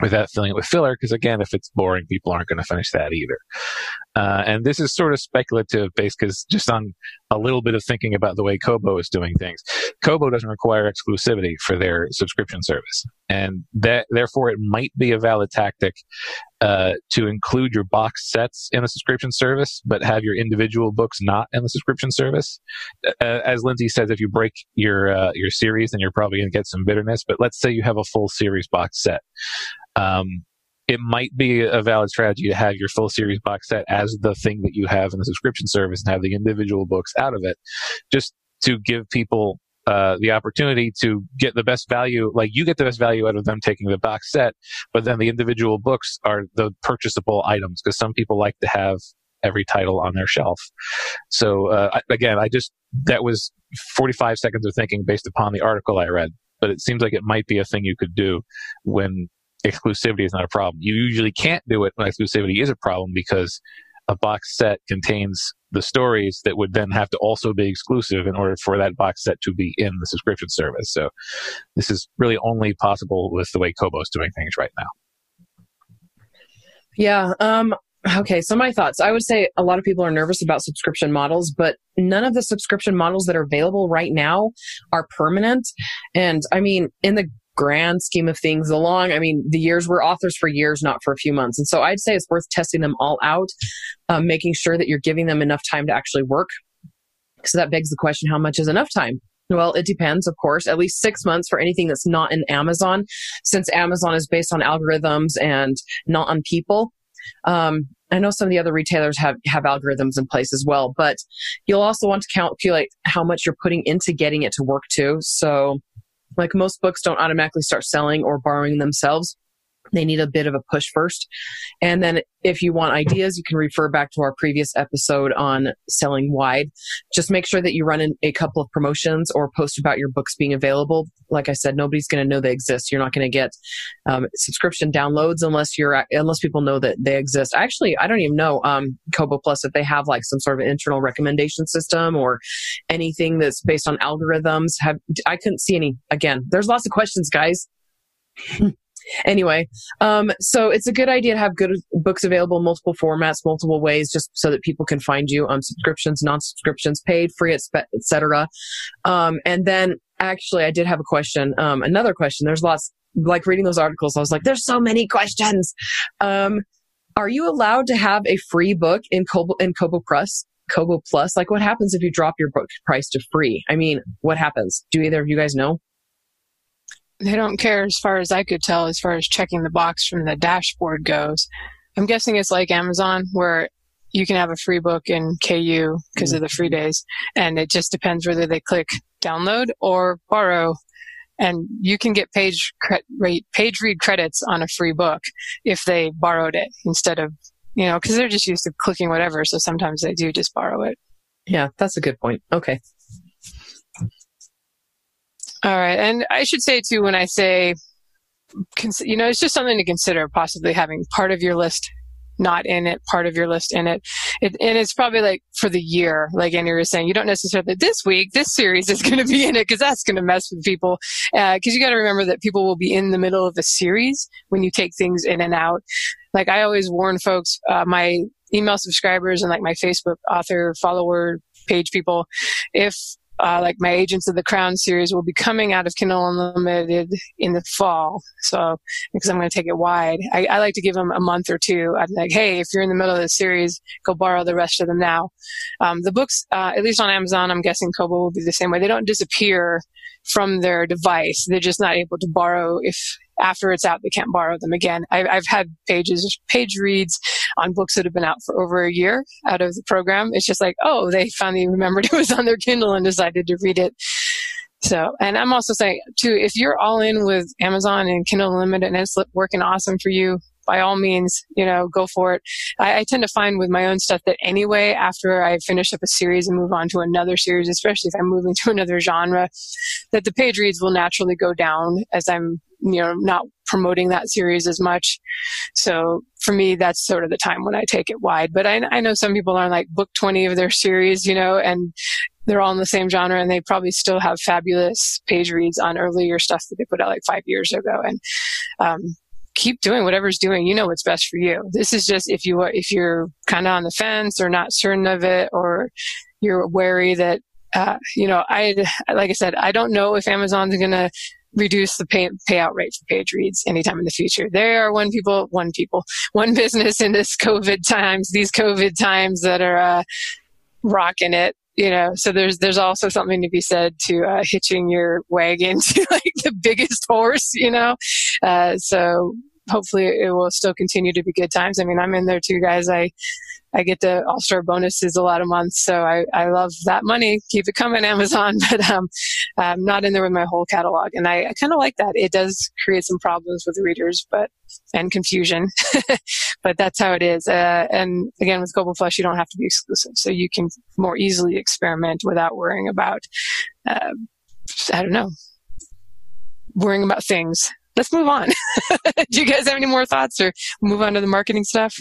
without filling it with filler. Because again, if it's boring, people aren't going to finish that either. Uh, and this is sort of speculative based because just on a little bit of thinking about the way Kobo is doing things, Kobo doesn't require exclusivity for their subscription service. And that, therefore, it might be a valid tactic uh, to include your box sets in the subscription service, but have your individual books not in the subscription service. Uh, as Lindsay says, if you break your uh, your series, then you're probably going to get some bitterness. But let's say you have a full series box set. Um, it might be a valid strategy to have your full series box set as the thing that you have in the subscription service and have the individual books out of it, just to give people uh, the opportunity to get the best value. Like you get the best value out of them taking the box set, but then the individual books are the purchasable items because some people like to have every title on their shelf. So uh, again, I just that was 45 seconds of thinking based upon the article I read, but it seems like it might be a thing you could do when exclusivity is not a problem. You usually can't do it when exclusivity is a problem because a box set contains the stories that would then have to also be exclusive in order for that box set to be in the subscription service. So this is really only possible with the way Kobo's doing things right now. Yeah. Um, okay. So my thoughts. I would say a lot of people are nervous about subscription models, but none of the subscription models that are available right now are permanent. And I mean, in the grand scheme of things along. I mean, the years we're authors for years, not for a few months. And so I'd say it's worth testing them all out, um, making sure that you're giving them enough time to actually work. So that begs the question, how much is enough time? Well, it depends, of course. At least six months for anything that's not in Amazon, since Amazon is based on algorithms and not on people. Um, I know some of the other retailers have, have algorithms in place as well, but you'll also want to calculate how much you're putting into getting it to work too. So, like most books don't automatically start selling or borrowing themselves. They need a bit of a push first. And then if you want ideas, you can refer back to our previous episode on selling wide. Just make sure that you run in a couple of promotions or post about your books being available. Like I said, nobody's going to know they exist. You're not going to get um, subscription downloads unless you're unless people know that they exist. Actually, I don't even know um, Kobo Plus if they have like some sort of internal recommendation system or anything that's based on algorithms. Have I couldn't see any. Again, there's lots of questions, guys. Anyway, um, so it's a good idea to have good books available multiple formats, multiple ways, just so that people can find you on subscriptions, non-subscriptions, paid, free, etc. Um, and then actually, I did have a question. Um, another question. There's lots. Like reading those articles, I was like, "There's so many questions." Um, are you allowed to have a free book in Kobo in Kobo Plus? Kobo Plus, like what happens if you drop your book price to free? I mean, what happens? Do either of you guys know? They don't care as far as I could tell as far as checking the box from the dashboard goes. I'm guessing it's like Amazon where you can have a free book in KU because mm-hmm. of the free mm-hmm. days and it just depends whether they click download or borrow and you can get page cre- page read credits on a free book if they borrowed it instead of you know because they're just used to clicking whatever so sometimes they do just borrow it yeah that's a good point okay all right. And I should say too, when I say, you know, it's just something to consider possibly having part of your list not in it, part of your list in it. it and it's probably like for the year, like Andrea was saying, you don't necessarily, this week, this series is going to be in it because that's going to mess with people. Because uh, you got to remember that people will be in the middle of a series when you take things in and out. Like I always warn folks, uh, my email subscribers and like my Facebook author follower page people, if uh, like my Agents of the Crown series will be coming out of Kindle Unlimited in the fall. So, because I'm going to take it wide, I, I, like to give them a month or two. I'm like, hey, if you're in the middle of the series, go borrow the rest of them now. Um, the books, uh, at least on Amazon, I'm guessing Kobo will be the same way. They don't disappear from their device. They're just not able to borrow if after it's out, they can't borrow them again. I've, I've had pages, page reads on books that have been out for over a year out of the program. It's just like, oh, they finally remembered it was on their Kindle and decided to read it. So, and I'm also saying too, if you're all in with Amazon and Kindle Unlimited and it's working awesome for you, by all means, you know, go for it. I, I, tend to find with my own stuff that anyway, after I finish up a series and move on to another series, especially if I'm moving to another genre, that the page reads will naturally go down as I'm you know, not promoting that series as much. So for me, that's sort of the time when I take it wide. But I, I know some people are like book 20 of their series, you know, and they're all in the same genre and they probably still have fabulous page reads on earlier stuff that they put out like five years ago. And, um, keep doing whatever's doing. You know what's best for you. This is just if you, if you're kind of on the fence or not certain of it or you're wary that, uh, you know, I, like I said, I don't know if Amazon's going to reduce the pay, payout rate for page reads anytime in the future. There are one people, one people, one business in this COVID times, these COVID times that are uh, rocking it. You know, so there's there's also something to be said to uh, hitching your wagon to like the biggest horse. You know, uh, so hopefully it will still continue to be good times. I mean, I'm in there too, guys. I I get the All Star bonuses a lot of months, so I, I love that money. Keep it coming, Amazon. But um, I'm not in there with my whole catalog, and I, I kind of like that. It does create some problems with readers, but and confusion, but that's how it is. Uh, and again, with Kobo Plus, you don't have to be exclusive, so you can more easily experiment without worrying about. Uh, I don't know, worrying about things. Let's move on. Do you guys have any more thoughts, or move on to the marketing stuff?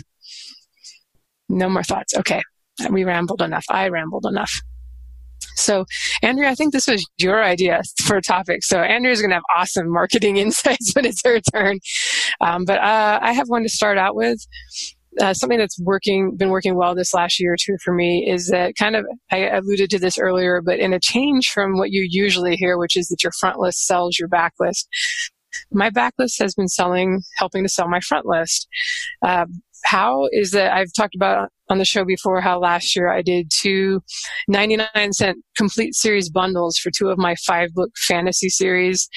No more thoughts. Okay. We rambled enough. I rambled enough. So, Andrea, I think this was your idea for a topic. So, Andrea's going to have awesome marketing insights when it's her turn. Um, but uh, I have one to start out with. Uh, something that's working, been working well this last year or two for me is that kind of, I alluded to this earlier, but in a change from what you usually hear, which is that your front list sells your back list. My backlist has been selling, helping to sell my front list. Uh, how is that I've talked about on the show before how last year I did two 99 cent complete series bundles for two of my five book fantasy series.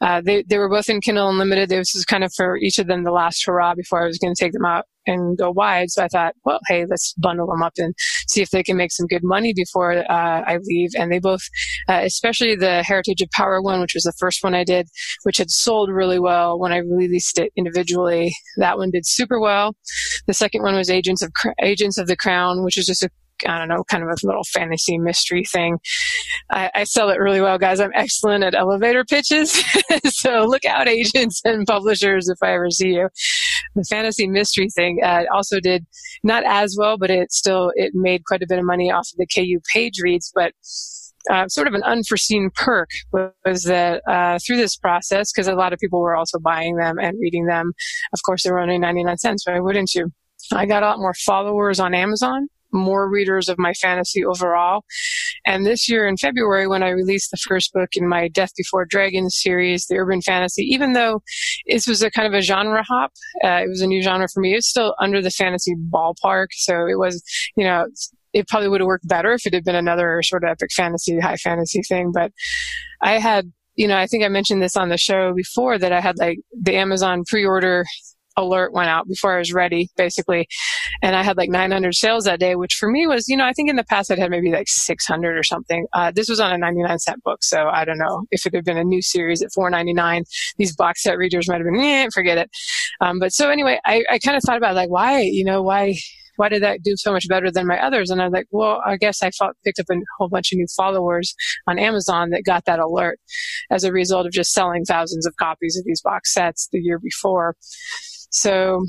Uh, they, they were both in Kindle Unlimited. This was kind of for each of them the last hurrah before I was going to take them out and go wide. So I thought, well, hey, let's bundle them up and see if they can make some good money before uh, I leave. And they both, uh, especially the Heritage of Power one, which was the first one I did, which had sold really well when I released it individually. That one did super well. The second one was Agents of Agents of the Crown, which is just a I don't know, kind of a little fantasy mystery thing. I, I sell it really well, guys. I'm excellent at elevator pitches. so look out, agents and publishers, if I ever see you. The fantasy mystery thing uh, also did not as well, but it still it made quite a bit of money off of the KU page reads. But uh, sort of an unforeseen perk was that uh, through this process, because a lot of people were also buying them and reading them. Of course, they were only 99 cents. Why wouldn't you? I got a lot more followers on Amazon more readers of my fantasy overall. And this year in February, when I released the first book in my Death Before Dragons series, the urban fantasy, even though this was a kind of a genre hop, uh, it was a new genre for me. It's still under the fantasy ballpark. So it was, you know, it probably would have worked better if it had been another sort of epic fantasy, high fantasy thing. But I had, you know, I think I mentioned this on the show before that I had like the Amazon pre-order alert went out before I was ready, basically. And I had like 900 sales that day, which for me was, you know, I think in the past I'd had maybe like 600 or something. Uh, this was on a 99 cent book. So I don't know if it had been a new series at 4.99. These box set readers might have been, eh, forget it. Um, but so anyway, I, I kind of thought about like, why, you know, why, why did that do so much better than my others? And I was like, well, I guess I picked up a whole bunch of new followers on Amazon that got that alert as a result of just selling thousands of copies of these box sets the year before. So,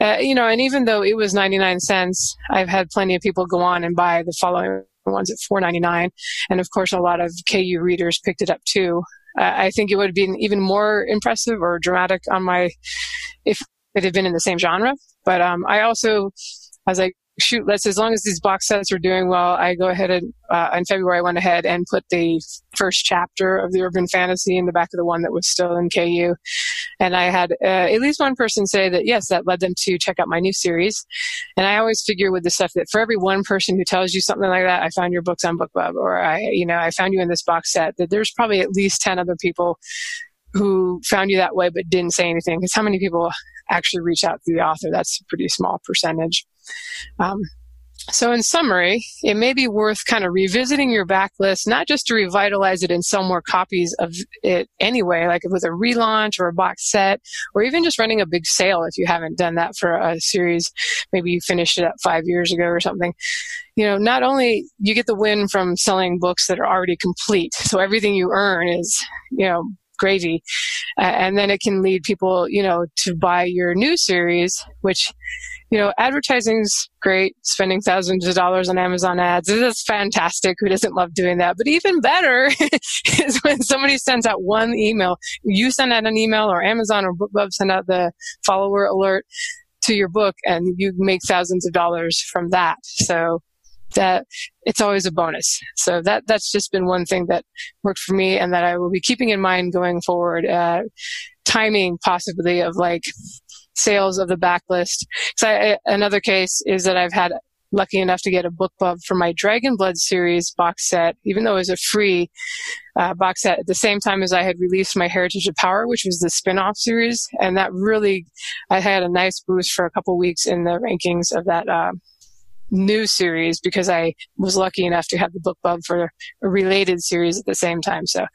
uh, you know, and even though it was 99 cents, I've had plenty of people go on and buy the following ones at 4.99, and of course, a lot of KU readers picked it up too. Uh, I think it would have been even more impressive or dramatic on my if it had been in the same genre. But um, I also, I was like, shoot, let's as long as these box sets are doing well, I go ahead and uh, in February I went ahead and put the first chapter of the urban fantasy in the back of the one that was still in KU, and I had uh, at least one person say that yes, that led them to check out my new series. And I always figure with the stuff that for every one person who tells you something like that, I found your books on BookBub, or I, you know, I found you in this box set. That there's probably at least ten other people who found you that way but didn't say anything. Because how many people actually reach out to the author? That's a pretty small percentage. Um, so, in summary, it may be worth kind of revisiting your backlist, not just to revitalize it and sell more copies of it anyway, like with a relaunch or a box set, or even just running a big sale if you haven't done that for a series. Maybe you finished it up five years ago or something. You know, not only you get the win from selling books that are already complete, so everything you earn is, you know, gravy. Uh, and then it can lead people, you know, to buy your new series, which, you know, advertising's great, spending thousands of dollars on Amazon ads. Is fantastic. Who doesn't love doing that? But even better is when somebody sends out one email. You send out an email or Amazon or BookBub send out the follower alert to your book and you make thousands of dollars from that. So that it's always a bonus. So that that's just been one thing that worked for me, and that I will be keeping in mind going forward. Uh, timing possibly of like sales of the backlist. So I, another case is that I've had lucky enough to get a BookBub for my Dragon Blood series box set, even though it was a free uh, box set at the same time as I had released my Heritage of Power, which was the spin-off series, and that really I had a nice boost for a couple weeks in the rankings of that uh, new series because I was lucky enough to have the BookBub for a related series at the same time. So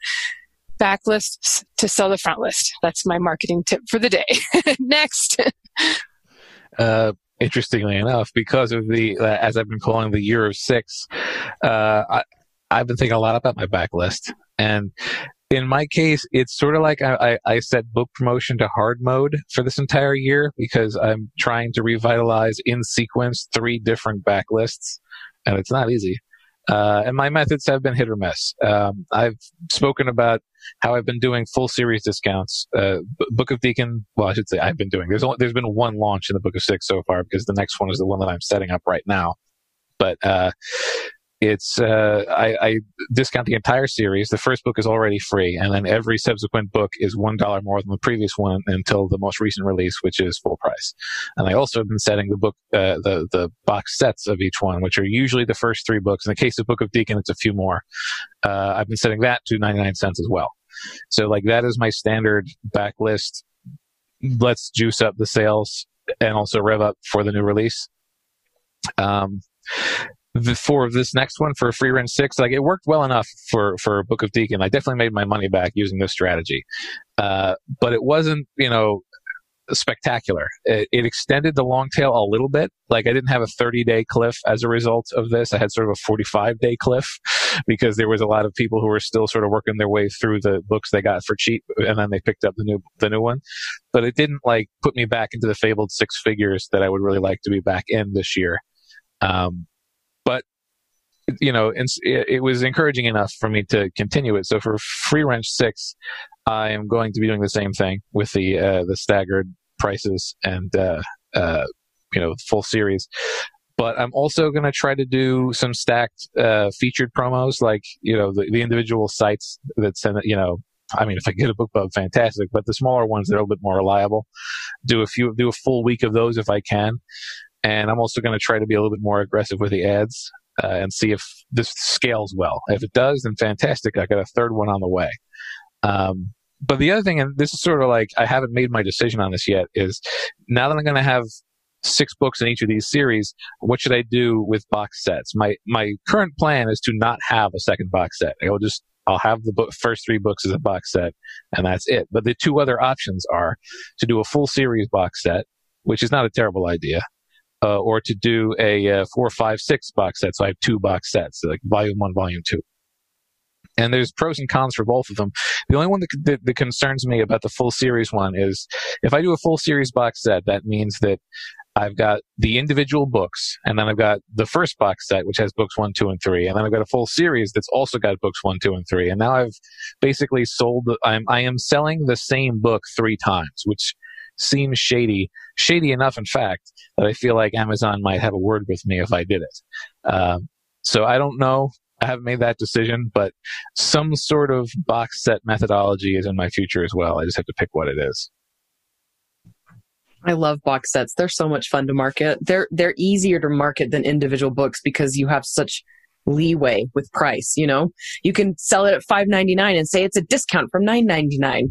backlists to sell the front list. That's my marketing tip for the day. Next. Uh, interestingly enough, because of the, uh, as I've been calling the year of six, uh, I, I've been thinking a lot about my backlist. And in my case, it's sort of like I, I, set book promotion to hard mode for this entire year because I'm trying to revitalize in sequence three different backlists, and it's not easy. Uh, and my methods have been hit or miss. Um, I've spoken about how I've been doing full series discounts. Uh, Book of Deacon, well, I should say I've been doing. There's only, there's been one launch in the Book of Six so far because the next one is the one that I'm setting up right now. But uh, it's uh, I, I, discount the entire series. The first book is already free, and then every subsequent book is one dollar more than the previous one until the most recent release, which is full price. And I also have been setting the book, uh, the the box sets of each one, which are usually the first three books. In the case of Book of Deacon, it's a few more. Uh, I've been setting that to ninety nine cents as well. So like that is my standard backlist. Let's juice up the sales and also rev up for the new release. Um, for this next one for Free Wrench Six, like it worked well enough for for Book of Deacon. I definitely made my money back using this strategy, uh, but it wasn't you know spectacular. It, it, extended the long tail a little bit. Like I didn't have a 30 day cliff as a result of this. I had sort of a 45 day cliff because there was a lot of people who were still sort of working their way through the books they got for cheap and then they picked up the new, the new one. But it didn't like put me back into the fabled six figures that I would really like to be back in this year. Um, but you know, it, it, was encouraging enough for me to continue it. So for Free Wrench Six, I am going to be doing the same thing with the uh, the staggered prices and uh, uh, you know full series. But I'm also going to try to do some stacked uh, featured promos, like you know the, the individual sites that send you know I mean, if I get a BookBub, fantastic. But the smaller ones they're a little bit more reliable, do a few, do a full week of those if I can, and I'm also going to try to be a little bit more aggressive with the ads uh, and see if this scales well. If it does, then fantastic. I got a third one on the way. Um, but the other thing, and this is sort of like I haven't made my decision on this yet, is now that I'm going to have six books in each of these series, what should I do with box sets? My my current plan is to not have a second box set. I'll just I'll have the book, first three books as a box set, and that's it. But the two other options are to do a full series box set, which is not a terrible idea, uh, or to do a uh, four, five, six box set. So I have two box sets, like volume one, volume two. And there's pros and cons for both of them. The only one that, that, that concerns me about the full series one is if I do a full series box set, that means that I've got the individual books, and then I've got the first box set, which has books one, two, and three, and then I've got a full series that's also got books one, two, and three. And now I've basically sold. I'm I am selling the same book three times, which seems shady. Shady enough, in fact, that I feel like Amazon might have a word with me if I did it. Um, so I don't know. I haven't made that decision, but some sort of box set methodology is in my future as well. I just have to pick what it is. I love box sets. They're so much fun to market. They're they're easier to market than individual books because you have such leeway with price, you know? You can sell it at 5.99 and say it's a discount from 9.99.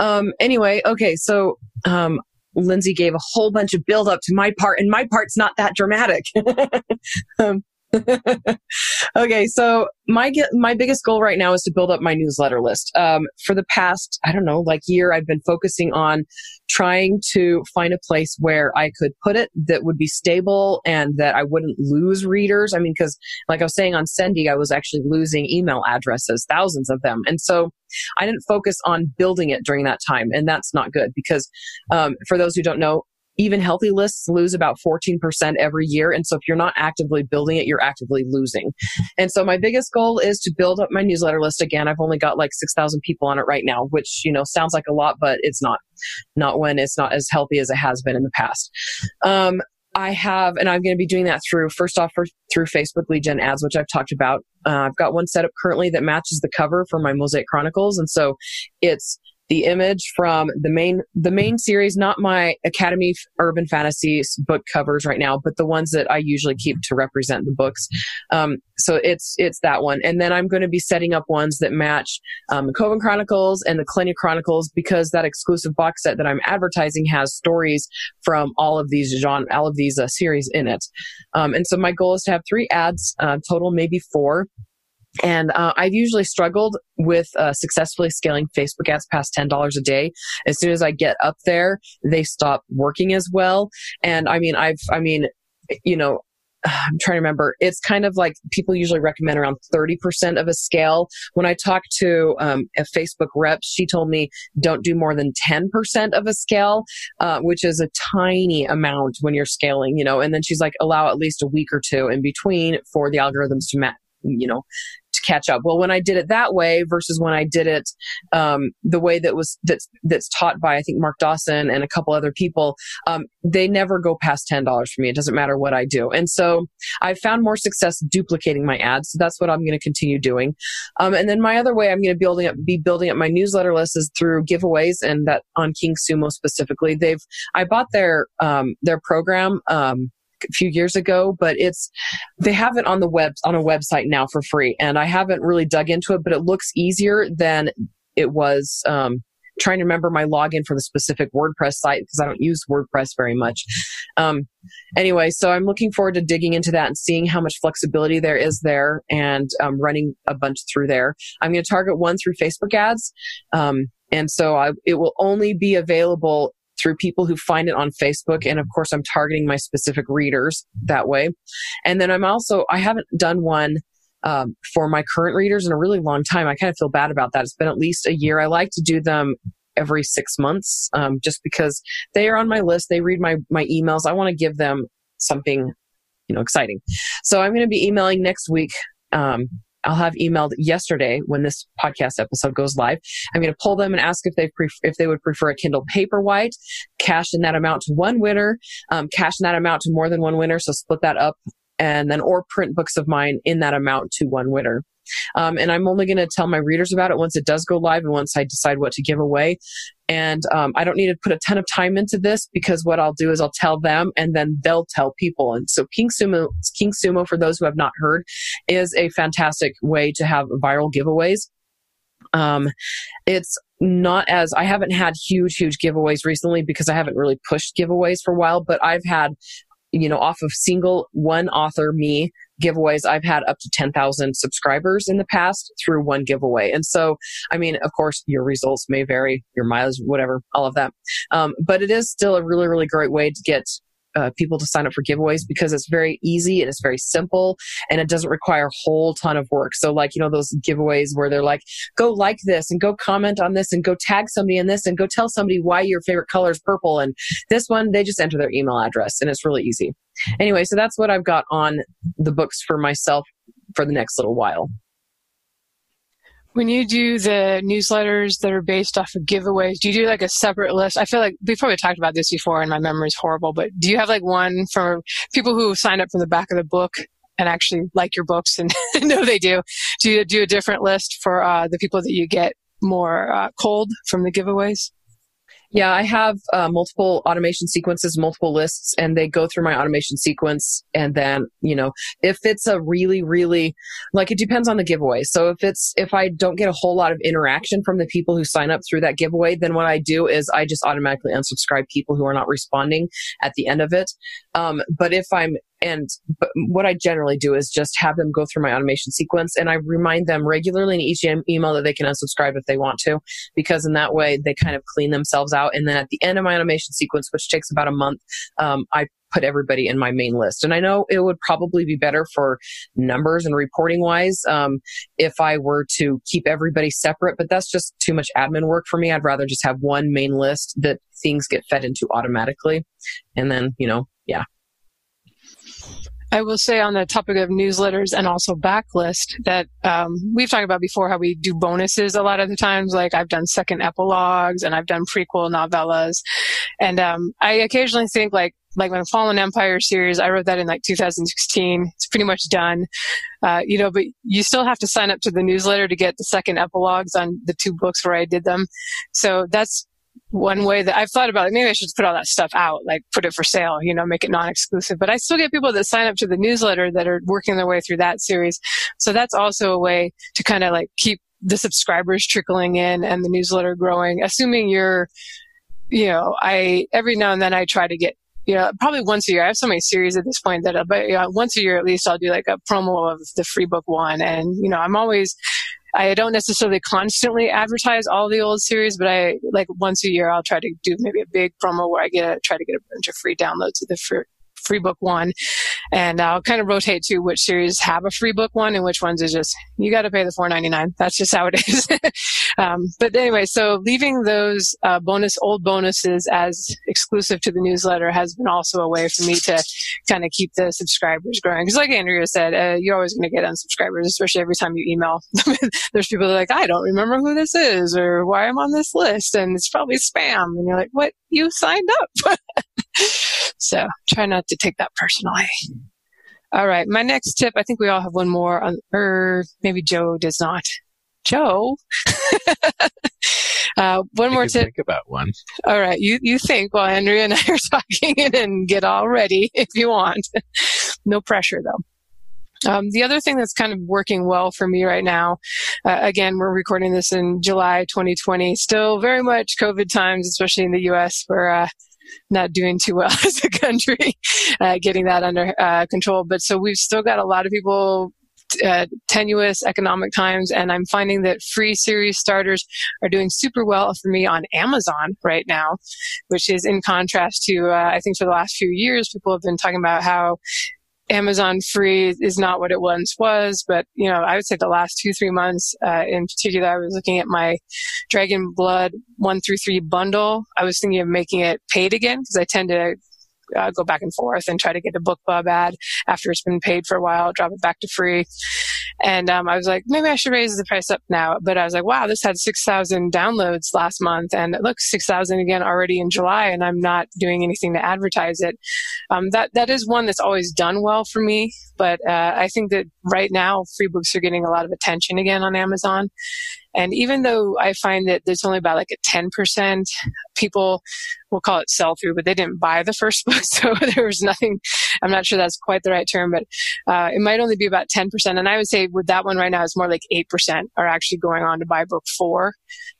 Um anyway, okay, so um Lindsay gave a whole bunch of build up to my part, and my part's not that dramatic. um, okay, so my my biggest goal right now is to build up my newsletter list. Um, for the past, I don't know, like year, I've been focusing on trying to find a place where I could put it that would be stable and that I wouldn't lose readers. I mean, because like I was saying on Sendy, I was actually losing email addresses, thousands of them, and so I didn't focus on building it during that time, and that's not good because um, for those who don't know, even healthy lists lose about 14% every year. And so if you're not actively building it, you're actively losing. And so my biggest goal is to build up my newsletter list again. I've only got like 6,000 people on it right now, which, you know, sounds like a lot, but it's not. Not when it's not as healthy as it has been in the past. Um, I have, and I'm going to be doing that through, first off, for, through Facebook lead gen ads, which I've talked about. Uh, I've got one set up currently that matches the cover for my Mosaic Chronicles. And so it's the image from the main the main series, not my Academy Urban Fantasy book covers right now, but the ones that I usually keep to represent the books. Um, so it's it's that one, and then I'm going to be setting up ones that match um, the Coven Chronicles and the Clinic Chronicles because that exclusive box set that I'm advertising has stories from all of these genre, all of these uh, series in it. Um, and so my goal is to have three ads, uh, total maybe four and uh, I've usually struggled with uh, successfully scaling Facebook ads past $10 a day. As soon as I get up there, they stop working as well. And I mean, I've, I mean, you know, I'm trying to remember. It's kind of like people usually recommend around 30% of a scale. When I talked to um, a Facebook rep, she told me don't do more than 10% of a scale, uh, which is a tiny amount when you're scaling, you know. And then she's like, allow at least a week or two in between for the algorithms to match you know, catch up. Well, when I did it that way versus when I did it um, the way that was that's that's taught by I think Mark Dawson and a couple other people, um, they never go past ten dollars for me. It doesn't matter what I do, and so I've found more success duplicating my ads. So that's what I'm going to continue doing. Um, and then my other way I'm going to building up be building up my newsletter list is through giveaways, and that on KingSumo specifically. They've I bought their um, their program. Um, a few years ago, but it's they have it on the web on a website now for free, and I haven't really dug into it, but it looks easier than it was. Um, trying to remember my login for the specific WordPress site because I don't use WordPress very much. Um, anyway, so I'm looking forward to digging into that and seeing how much flexibility there is there and um, running a bunch through there. I'm going to target one through Facebook ads. Um, and so I, it will only be available through people who find it on Facebook. And of course, I'm targeting my specific readers that way. And then I'm also, I haven't done one um, for my current readers in a really long time. I kind of feel bad about that. It's been at least a year. I like to do them every six months um, just because they are on my list. They read my, my emails. I want to give them something, you know, exciting. So I'm going to be emailing next week. Um, I'll have emailed yesterday when this podcast episode goes live. I'm going to pull them and ask if they pref- if they would prefer a Kindle Paperwhite, cash in that amount to one winner, um, cash in that amount to more than one winner. So split that up, and then or print books of mine in that amount to one winner. Um, and I'm only going to tell my readers about it once it does go live and once I decide what to give away. And um, I don't need to put a ton of time into this because what I'll do is I'll tell them and then they'll tell people. And so KingSumo, King Sumo, for those who have not heard, is a fantastic way to have viral giveaways. Um, it's not as I haven't had huge, huge giveaways recently because I haven't really pushed giveaways for a while, but I've had you know, off of single one author me giveaways, I've had up to 10,000 subscribers in the past through one giveaway. And so, I mean, of course, your results may vary, your mileage, whatever, all of that. Um, but it is still a really, really great way to get uh, people to sign up for giveaways because it's very easy and it's very simple and it doesn't require a whole ton of work. So like, you know, those giveaways where they're like, go like this and go comment on this and go tag somebody in this and go tell somebody why your favorite color is purple. And this one, they just enter their email address and it's really easy. Anyway, so that's what I've got on the books for myself for the next little while. When you do the newsletters that are based off of giveaways, do you do like a separate list? I feel like before probably talked about this before and my memory is horrible, but do you have like one for people who sign up from the back of the book and actually like your books and know they do? Do you do a different list for uh, the people that you get more uh, cold from the giveaways? Yeah, I have uh, multiple automation sequences, multiple lists, and they go through my automation sequence. And then, you know, if it's a really, really, like it depends on the giveaway. So if it's, if I don't get a whole lot of interaction from the people who sign up through that giveaway, then what I do is I just automatically unsubscribe people who are not responding at the end of it. Um, but if I'm and what I generally do is just have them go through my automation sequence and I remind them regularly in each email that they can unsubscribe if they want to, because in that way they kind of clean themselves out. And then at the end of my automation sequence, which takes about a month, um, I put everybody in my main list. And I know it would probably be better for numbers and reporting wise um, if I were to keep everybody separate, but that's just too much admin work for me. I'd rather just have one main list that things get fed into automatically. And then, you know, yeah, I will say on the topic of newsletters and also backlist that um, we've talked about before how we do bonuses a lot of the times. Like I've done second epilogues and I've done prequel novellas, and um, I occasionally think like like my Fallen Empire series, I wrote that in like 2016. It's pretty much done, uh, you know. But you still have to sign up to the newsletter to get the second epilogues on the two books where I did them. So that's one way that I've thought about it, maybe I should put all that stuff out, like put it for sale, you know, make it non-exclusive. But I still get people that sign up to the newsletter that are working their way through that series. So that's also a way to kind of like keep the subscribers trickling in and the newsletter growing, assuming you're, you know, I, every now and then I try to get you know, probably once a year. I have so many series at this point that, but you know, once a year at least, I'll do like a promo of the free book one. And, you know, I'm always I don't necessarily constantly advertise all the old series, but I like once a year I'll try to do maybe a big promo where I get a, try to get a bunch of free downloads of the free book one. And I'll kind of rotate to which series have a free book one and which ones is just, you got to pay the four ninety nine. That's just how it is. um, but anyway, so leaving those uh, bonus, old bonuses as exclusive to the newsletter has been also a way for me to kind of keep the subscribers growing. Because like Andrea said, uh, you're always going to get unsubscribers, especially every time you email. There's people that are like, I don't remember who this is or why I'm on this list. And it's probably spam. And you're like, what? You signed up. so try not to take that personally. All right. My next tip, I think we all have one more on, or maybe Joe does not. Joe? uh, one more tip. Think about one. All right. You, you think while Andrea and I are talking and get all ready if you want. no pressure though. Um, the other thing that's kind of working well for me right now, uh, again, we're recording this in July 2020, still very much COVID times, especially in the US. We're uh, not doing too well as a country, uh, getting that under uh, control. But so we've still got a lot of people uh, tenuous economic times, and I'm finding that free series starters are doing super well for me on Amazon right now, which is in contrast to uh, I think for the last few years people have been talking about how Amazon free is not what it once was, but you know, I would say the last two, three months, uh, in particular, I was looking at my Dragon Blood one through three bundle. I was thinking of making it paid again because I tend to uh, go back and forth and try to get a BookBub ad after it's been paid for a while, drop it back to free. And um, I was like, maybe I should raise the price up now. But I was like, wow, this had 6,000 downloads last month. And it looks 6,000 again already in July, and I'm not doing anything to advertise it. Um, that, that is one that's always done well for me. But uh, I think that right now, free books are getting a lot of attention again on Amazon. And even though I find that there's only about like a 10% people we'll call it sell through, but they didn't buy the first book. So there was nothing, I'm not sure that's quite the right term, but uh, it might only be about 10%. And I would say with that one right now, it's more like 8% are actually going on to buy book four.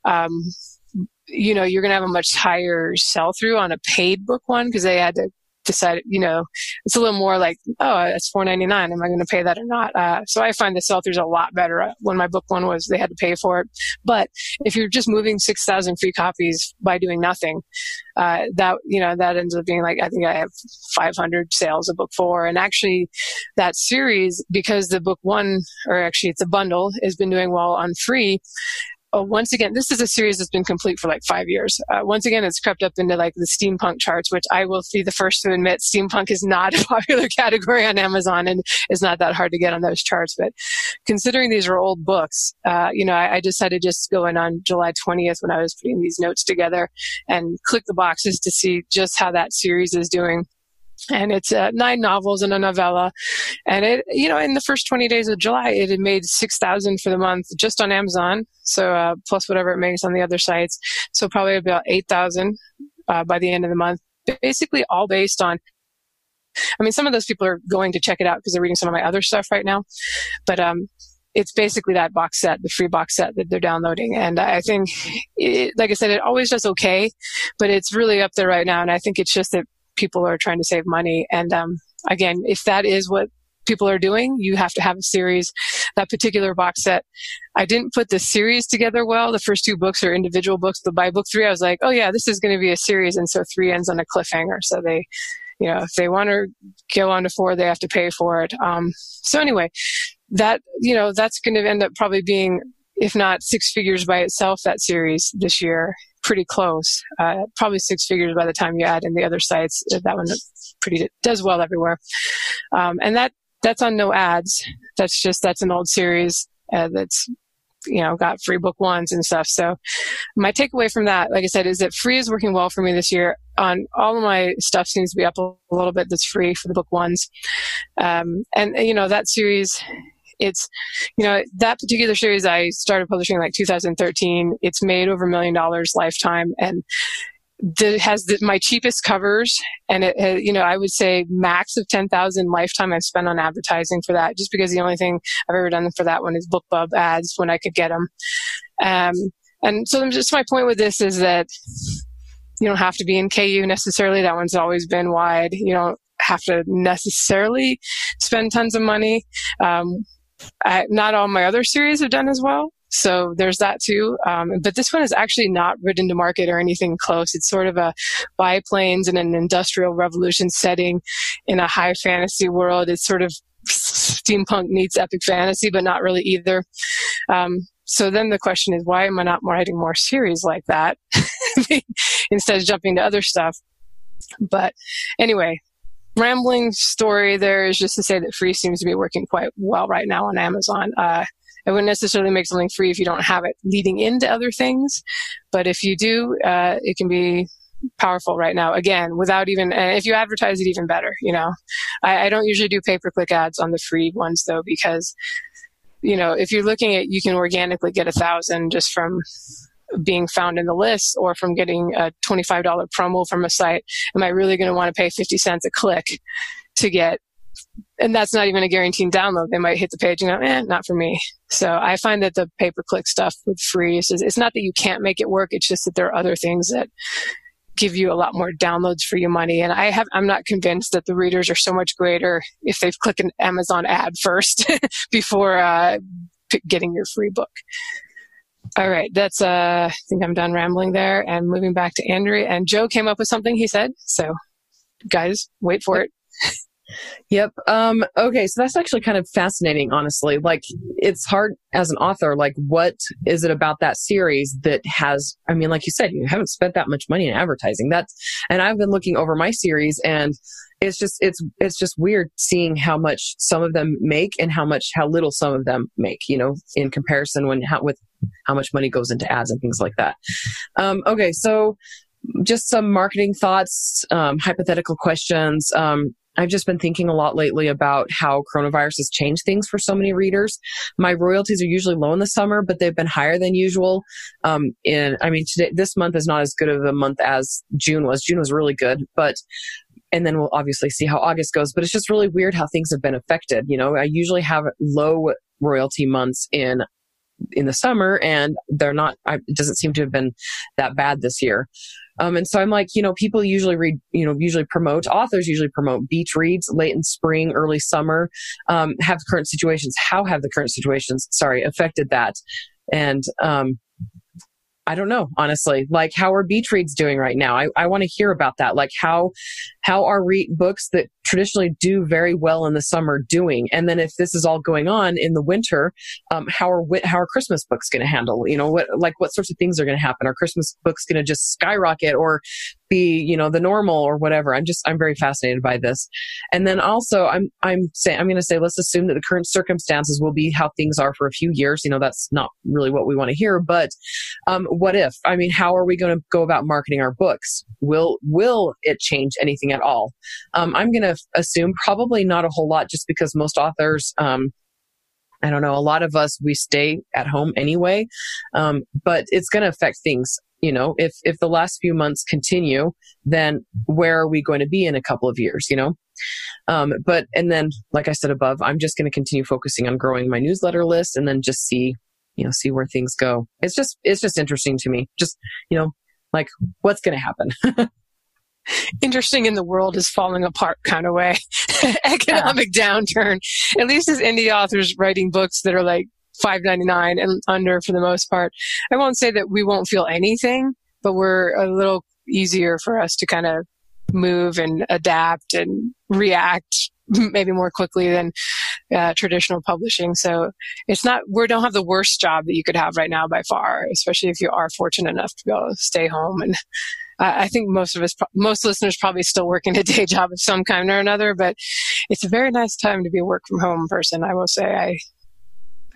Um, you know, you're going to have a much higher sell through on a paid book one because they had to decided, you know, it's a little more like, oh, it's four ninety nine. Am I going to pay that or not? Uh, so I find the sell throughs a lot better. Uh, when my book one was, they had to pay for it. But if you're just moving six thousand free copies by doing nothing, uh, that you know that ends up being like I think I have five hundred sales of book four, and actually that series because the book one or actually it's a bundle has been doing well on free oh, once again, this is a series that's been complete for like five years. Uh, once again, it's crept up into like the steampunk charts, which I will be the first to admit steampunk is not a popular category on Amazon and it's not that hard to get on those charts. But considering these are old books, uh, you know, I, I decided just go in on July 20th when I was putting these notes together and click the boxes to see just how that series is doing and it's uh, nine novels and a novella. And it you know in the first 20 days of july it had made 6000 for the month just on amazon. So uh, plus whatever it makes on the other sites. So probably about 8000 uh, by the end of the month. Basically all based on i mean some of those people are going to check it out because they're reading some of my other stuff right now. But um, it's basically that box set, the free box set that they're downloading. And I think, it, like I said, it always does okay, but it's really up there right now. And I think it's just that people are trying to save money. And um, again, if that is what people are doing, you have to have a series. That particular box set, I didn't put the series together well. The first two books are individual books, but by book three, I was like, oh yeah, this is going to be a series. And so three ends on a cliffhanger. So they, you know, if they want to go on to four, they have to pay for it. Um, so anyway, that, you know, that's going to end up probably being, if not six figures by itself, that series this year pretty close. Uh, probably six figures by the time you add in the other sites. That one pretty does well everywhere, um, and that that's on no ads. That's just that's an old series uh, that's you know got free book ones and stuff. So my takeaway from that, like I said, is that free is working well for me this year. On all of my stuff seems to be up a little bit. That's free for the book ones, um, and you know that series it's you know that particular series i started publishing like 2013 it's made over a million dollars lifetime and the, has the, my cheapest covers and it has, you know i would say max of 10000 lifetime i've spent on advertising for that just because the only thing i've ever done for that one is bookbub ads when i could get them um, and so just my point with this is that you don't have to be in ku necessarily that one's always been wide you don't have to necessarily spend tons of money. Um, I, not all my other series have done as well. So there's that too. Um, but this one is actually not written to market or anything close. It's sort of a biplanes in an industrial revolution setting in a high fantasy world. It's sort of steampunk meets epic fantasy, but not really either. Um, so then the question is, why am I not writing more series like that instead of jumping to other stuff? But anyway, rambling story there is just to say that free seems to be working quite well right now on Amazon. Uh, wouldn't necessarily make something free if you don't have it leading into other things, but if you do, uh, it can be powerful right now. Again, without even, if you advertise it, even better. You know, I, I don't usually do pay per click ads on the free ones though, because you know, if you're looking at, you can organically get a thousand just from being found in the list or from getting a $25 promo from a site. Am I really going to want to pay 50 cents a click to get and that's not even a guaranteed download. They might hit the page and go, eh, not for me. So I find that the pay per click stuff with free is, it's not that you can't make it work. It's just that there are other things that give you a lot more downloads for your money. And I have, I'm not convinced that the readers are so much greater if they've clicked an Amazon ad first before uh, getting your free book. All right, that's uh I think I'm done rambling there and moving back to Andrea and Joe came up with something he said. So guys, wait for it. Yep. Um, okay. So that's actually kind of fascinating, honestly. Like, it's hard as an author, like, what is it about that series that has, I mean, like you said, you haven't spent that much money in advertising. That's, and I've been looking over my series and it's just, it's, it's just weird seeing how much some of them make and how much, how little some of them make, you know, in comparison when, how, with how much money goes into ads and things like that. Um, okay. So, just some marketing thoughts, um, hypothetical questions. Um, I've just been thinking a lot lately about how coronavirus has changed things for so many readers. My royalties are usually low in the summer, but they've been higher than usual. Um, in, I mean, today, this month is not as good of a month as June was. June was really good, but, and then we'll obviously see how August goes, but it's just really weird how things have been affected. You know, I usually have low royalty months in in the summer and they're not it doesn't seem to have been that bad this year um, and so I'm like, you know, people usually read, you know, usually promote, authors usually promote beach reads late in spring, early summer. Um, have current situations, how have the current situations, sorry, affected that? And, um, I don't know, honestly. Like, how are beach reads doing right now? I, I want to hear about that. Like, how how are re- books that traditionally do very well in the summer doing? And then, if this is all going on in the winter, um, how are how are Christmas books going to handle? You know, what like what sorts of things are going to happen? Are Christmas books going to just skyrocket, or be you know the normal or whatever i'm just i'm very fascinated by this and then also i'm i'm saying i'm going to say let's assume that the current circumstances will be how things are for a few years you know that's not really what we want to hear but um, what if i mean how are we going to go about marketing our books will will it change anything at all um, i'm going to assume probably not a whole lot just because most authors um, I don't know. A lot of us, we stay at home anyway. Um, but it's going to affect things you know if if the last few months continue then where are we going to be in a couple of years you know um, but and then like i said above i'm just going to continue focusing on growing my newsletter list and then just see you know see where things go it's just it's just interesting to me just you know like what's going to happen interesting in the world is falling apart kind of way economic yeah. downturn at least as indie authors writing books that are like 599 and under for the most part. I won't say that we won't feel anything, but we're a little easier for us to kind of move and adapt and react maybe more quickly than uh, traditional publishing. So it's not, we don't have the worst job that you could have right now by far, especially if you are fortunate enough to be able to stay home. And I think most of us, most listeners probably still working a day job of some kind or another, but it's a very nice time to be a work from home person. I will say I,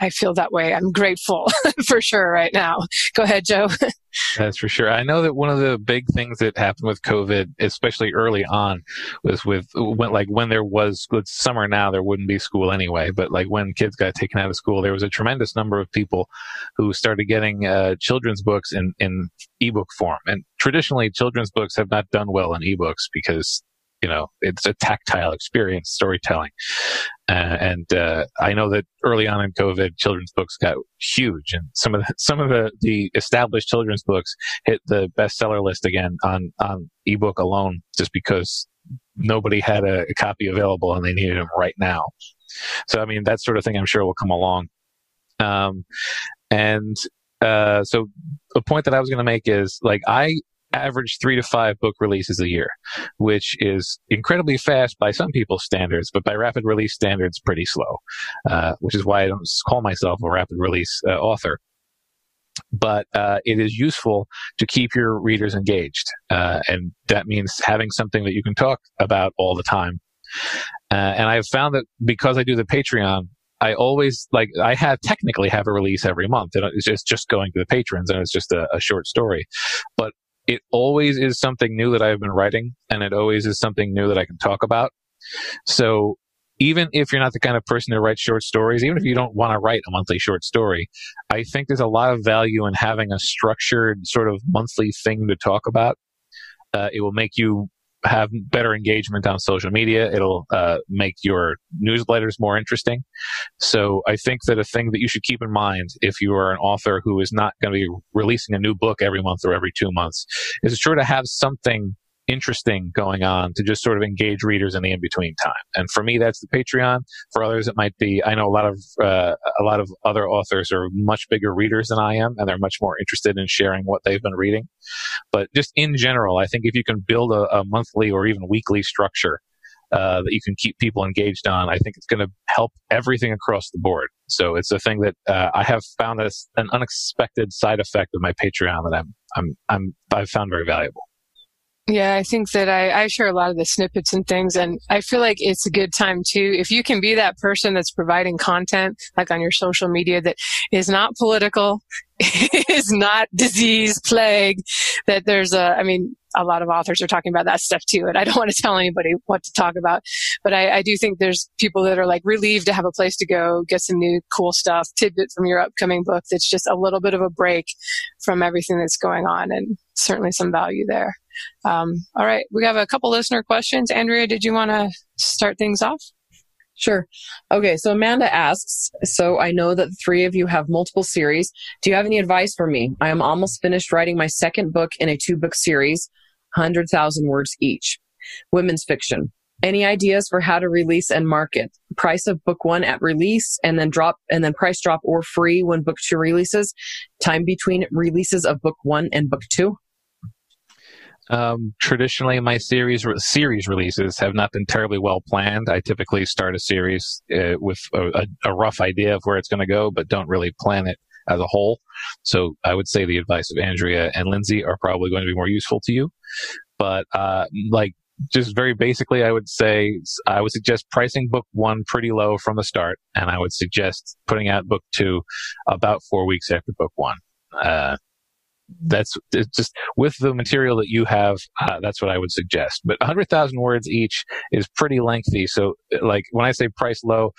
I feel that way. I'm grateful for sure right now. Go ahead, Joe. That's for sure. I know that one of the big things that happened with COVID, especially early on, was with when like when there was it's summer now, there wouldn't be school anyway. But like when kids got taken out of school, there was a tremendous number of people who started getting uh, children's books in in ebook form. And traditionally, children's books have not done well in ebooks because you know it's a tactile experience storytelling. Uh, and uh, i know that early on in covid children's books got huge and some of the, some of the, the established children's books hit the bestseller list again on on ebook alone just because nobody had a, a copy available and they needed them right now. So i mean that sort of thing i'm sure will come along. Um, and uh, so the point that I was going to make is like I average three to five book releases a year, which is incredibly fast by some people's standards, but by rapid release standards, pretty slow. Uh, which is why I don't call myself a rapid release uh, author. But uh, it is useful to keep your readers engaged, uh, and that means having something that you can talk about all the time. Uh, and I've found that because I do the Patreon, I always like I have technically have a release every month, and it's just just going to the patrons, and it's just a, a short story. But it always is something new that I've been writing, and it always is something new that I can talk about. So even if you're not the kind of person who writes short stories, even if you don't want to write a monthly short story, I think there's a lot of value in having a structured sort of monthly thing to talk about. Uh, it will make you have better engagement on social media. It'll uh, make your newsletters more interesting. So I think that a thing that you should keep in mind if you are an author who is not going to be releasing a new book every month or every two months is sure to have something interesting going on to just sort of engage readers in the in between time. And for me, that's the Patreon. For others, it might be. I know a lot of uh, a lot of other authors are much bigger readers than I am, and they're much more interested in sharing what they've been reading. But just in general, I think if you can build a, a monthly or even weekly structure. Uh, that you can keep people engaged on, I think it's going to help everything across the board. So it's a thing that uh, I have found as an unexpected side effect of my Patreon that I'm I'm I'm I've found very valuable. Yeah, I think that I, I share a lot of the snippets and things, and I feel like it's a good time too. If you can be that person that's providing content, like on your social media, that is not political, is not disease, plague, that there's a, I mean, a lot of authors are talking about that stuff too, and I don't want to tell anybody what to talk about, but I, I do think there's people that are like relieved to have a place to go, get some new cool stuff, tidbit from your upcoming book that's just a little bit of a break from everything that's going on, and certainly some value there. Um, all right, we have a couple listener questions. Andrea, did you want to start things off? Sure. Okay, so Amanda asks, so I know that the three of you have multiple series. Do you have any advice for me? I am almost finished writing my second book in a two book series, 100,000 words each. Women's fiction. Any ideas for how to release and market? Price of book one at release and then drop and then price drop or free when book two releases. Time between releases of book one and book two. Um, traditionally, my series series releases have not been terribly well planned. I typically start a series uh, with a, a, rough idea of where it's going to go, but don't really plan it as a whole. So I would say the advice of Andrea and Lindsay are probably going to be more useful to you. But uh, like just very basically, I would say I would suggest pricing book one pretty low from the start, and I would suggest putting out book two about four weeks after book one. Uh, that's just with the material that you have uh, that's what i would suggest. But 100000 words each is pretty lengthy. So like when i say price low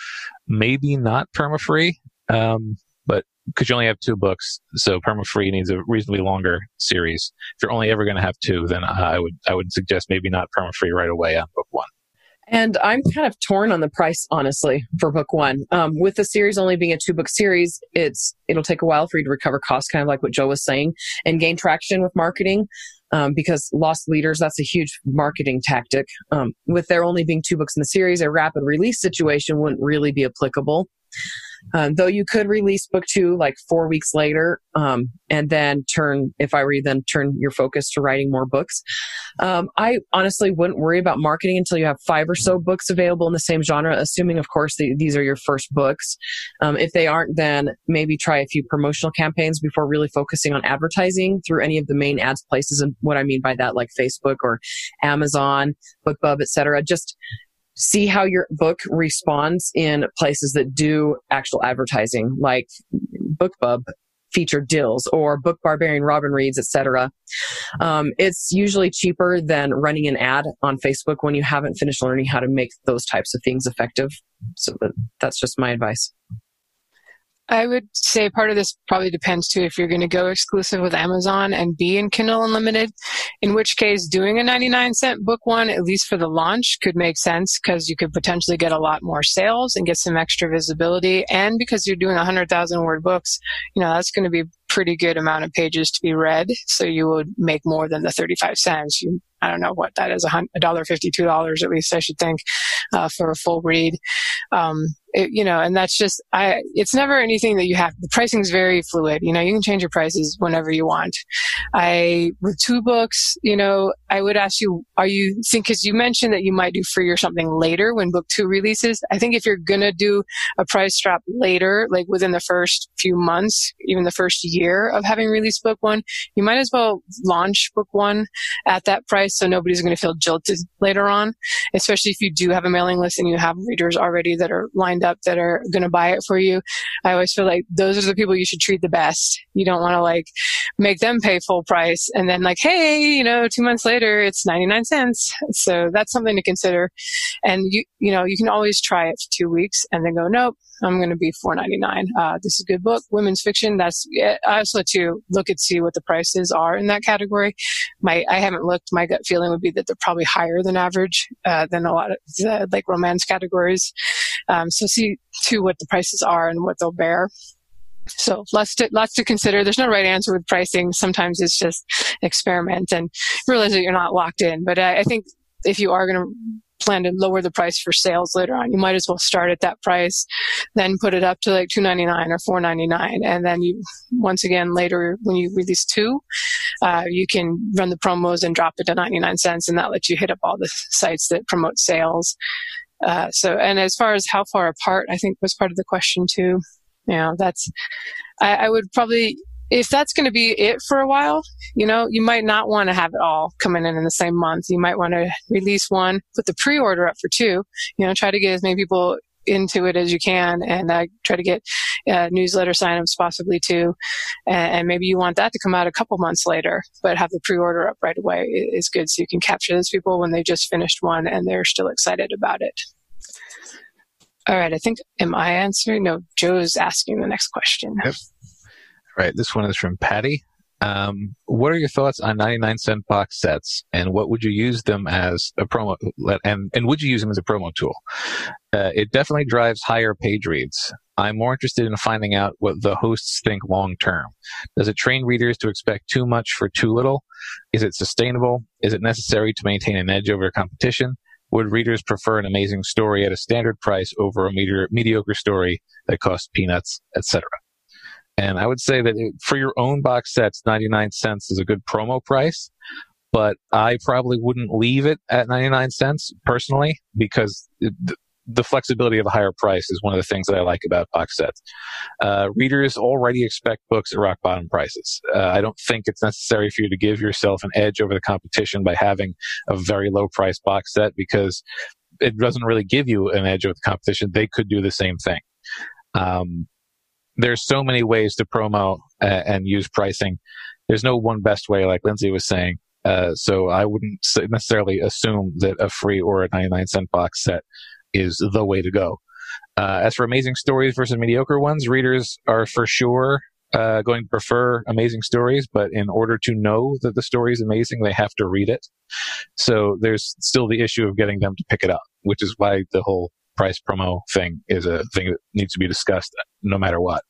maybe not perma free um, but because you only have two books so perma free needs a reasonably longer series. If you're only ever going to have two then i would i would suggest maybe not perma free right away on book one and I'm kind of torn on the price, honestly, for book one. Um, with the series only being a two book series, it's it'll take a while for you to recover costs, kind of like what Joe was saying, and gain traction with marketing. Um, because lost leaders, that's a huge marketing tactic. Um, with there only being two books in the series, a rapid release situation wouldn't really be applicable. Um, though you could release book two like four weeks later, um, and then turn, if I read, then turn your focus to writing more books. Um, I honestly wouldn't worry about marketing until you have five or so books available in the same genre, assuming, of course, the, these are your first books. Um, if they aren't, then maybe try a few promotional campaigns before really focusing on advertising through any of the main ads places. And what I mean by that, like Facebook or Amazon, BookBub, etc. Just see how your book responds in places that do actual advertising like bookbub featured deals or book barbarian robin reads etc um, it's usually cheaper than running an ad on facebook when you haven't finished learning how to make those types of things effective. So that's just my advice I would say part of this probably depends too if you're going to go exclusive with Amazon and be in Kindle Unlimited, in which case doing a 99 cent book one, at least for the launch, could make sense because you could potentially get a lot more sales and get some extra visibility. And because you're doing 100,000 word books, you know, that's going to be pretty good amount of pages to be read. So you would make more than the 35 cents. You, I don't know what that is, a dollar fifty, two dollars at least, I should think, uh, for a full read. Um, it, you know, and that's just, I, it's never anything that you have, the pricing is very fluid. You know, you can change your prices whenever you want. I, with two books, you know, I would ask you, are you think, cause you mentioned that you might do free or something later when book two releases. I think if you're going to do a price drop later, like within the first few months, even the first year of having released book one, you might as well launch book one at that price so nobody's going to feel jilted later on, especially if you do have a mailing list and you have readers already that are lined up that are going to buy it for you. I always feel like those are the people you should treat the best. You don't want to like make them pay full price and then like, hey, you know, two months later it's 99 cents. So that's something to consider. And you, you know, you can always try it for two weeks and then go, nope, I'm going to be 4.99. Uh, this is a good book, women's fiction. That's I also to look and see what the prices are in that category. My I haven't looked. My gut feeling would be that they're probably higher than average uh, than a lot of the, like romance categories. Um, so see to what the prices are and what they'll bear. So lots to lots to consider. There's no right answer with pricing. Sometimes it's just experiment and realize that you're not locked in. But I, I think if you are going to plan to lower the price for sales later on. You might as well start at that price, then put it up to like two ninety nine or four ninety nine, and then you once again later when you release two, uh, you can run the promos and drop it to ninety nine cents, and that lets you hit up all the sites that promote sales. Uh, so, and as far as how far apart, I think was part of the question too. You know, that's I, I would probably if that's going to be it for a while, you know, you might not want to have it all coming in in the same month. You might want to release one, put the pre-order up for two, you know, try to get as many people into it as you can and uh, try to get uh, newsletter signups possibly too. And, maybe you want that to come out a couple months later, but have the pre-order up right away is good so you can capture those people when they just finished one and they're still excited about it. All right, I think, am I answering? No, Joe's asking the next question. Yep. Right. This one is from Patty. Um, what are your thoughts on 99 cent box sets and what would you use them as a promo and, and would you use them as a promo tool? Uh, it definitely drives higher page reads. I'm more interested in finding out what the hosts think long term. Does it train readers to expect too much for too little? Is it sustainable? Is it necessary to maintain an edge over competition? Would readers prefer an amazing story at a standard price over a mediocre story that costs peanuts, etc.? And I would say that it, for your own box sets, 99 cents is a good promo price, but I probably wouldn't leave it at 99 cents personally because it, the flexibility of a higher price is one of the things that I like about box sets. Uh, readers already expect books at rock bottom prices. Uh, I don't think it's necessary for you to give yourself an edge over the competition by having a very low price box set because it doesn't really give you an edge over the competition. They could do the same thing. Um, there's so many ways to promo uh, and use pricing. There's no one best way, like Lindsay was saying. Uh, so I wouldn't necessarily assume that a free or a 99 cent box set is the way to go. Uh, as for amazing stories versus mediocre ones, readers are for sure uh, going to prefer amazing stories, but in order to know that the story is amazing, they have to read it. So there's still the issue of getting them to pick it up, which is why the whole price promo thing is a thing that needs to be discussed no matter what.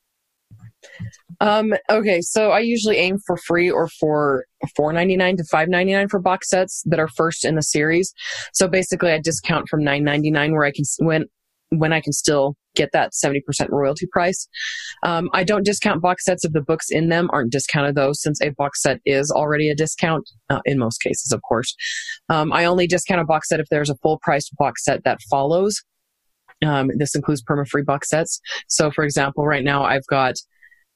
Um, okay, so I usually aim for free or for four ninety nine to five ninety nine for box sets that are first in the series. So basically, I discount from nine ninety nine where I can when when I can still get that seventy percent royalty price. Um, I don't discount box sets if the books in them aren't discounted though, since a box set is already a discount uh, in most cases, of course. Um, I only discount a box set if there's a full priced box set that follows. Um, this includes perma-free box sets. So, for example, right now I've got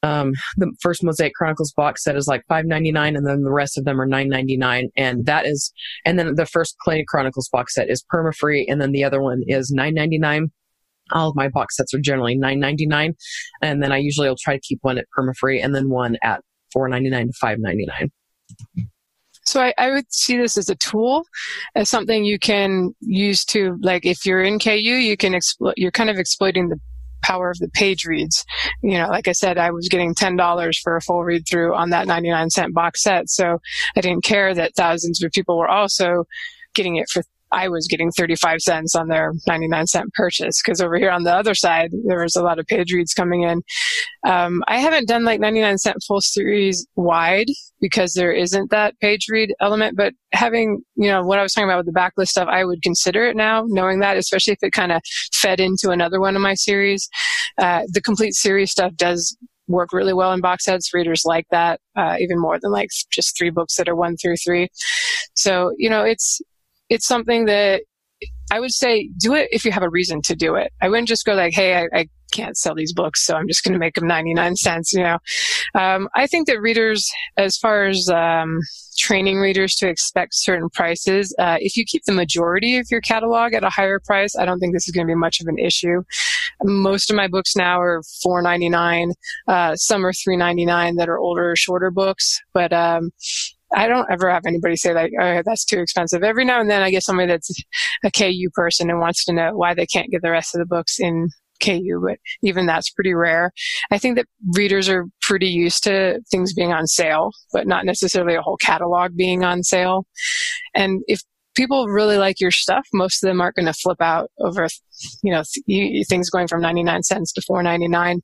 um, the first Mosaic Chronicles box set is like five ninety nine, and then the rest of them are nine ninety nine, and that is, and then the first Clay Chronicles box set is perma free, and then the other one is nine ninety nine. All of my box sets are generally nine ninety nine, and then I usually will try to keep one at perma free, and then one at four ninety nine to five ninety nine. So I, I, would see this as a tool, as something you can use to, like, if you're in KU, you can exploit, you're kind of exploiting the power of the page reads. You know, like I said, I was getting $10 for a full read through on that 99 cent box set. So I didn't care that thousands of people were also getting it for I was getting 35 cents on their 99 cent purchase because over here on the other side, there was a lot of page reads coming in. Um, I haven't done like 99 cent full series wide because there isn't that page read element, but having, you know, what I was talking about with the backlist stuff, I would consider it now, knowing that, especially if it kind of fed into another one of my series. Uh, the complete series stuff does work really well in box sets. Readers like that uh, even more than like just three books that are one through three. So you know, it's it's something that I would say do it if you have a reason to do it. I wouldn't just go like, hey, I, I can't sell these books, so I'm just going to make them 99 cents. You know, um, I think that readers, as far as um, training readers to expect certain prices, uh, if you keep the majority of your catalog at a higher price, I don't think this is going to be much of an issue. Most of my books now are 4.99. Uh, some are 3.99 that are older, or shorter books, but um, I don't ever have anybody say like, oh, that's too expensive. Every now and then I get somebody that's a KU person and wants to know why they can't get the rest of the books in KU, but even that's pretty rare. I think that readers are pretty used to things being on sale, but not necessarily a whole catalog being on sale. And if people really like your stuff, most of them aren't going to flip out over, you know, th- things going from 99 cents to 4.99.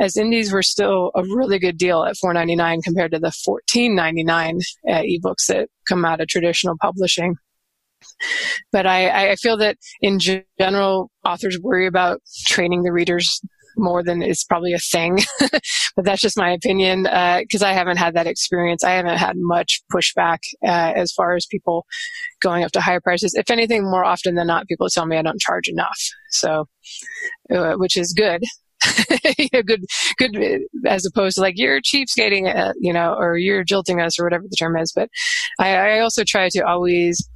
As indies were still a really good deal at 4.99 compared to the 14.99 uh, ebooks that come out of traditional publishing. But I, I feel that in general, authors worry about training the readers more than is probably a thing. but that's just my opinion because uh, I haven't had that experience. I haven't had much pushback uh, as far as people going up to higher prices. If anything, more often than not, people tell me I don't charge enough. So, uh, which is good. good, good, as opposed to like you're cheapskating, uh, you know, or you're jilting us, or whatever the term is. But I, I also try to always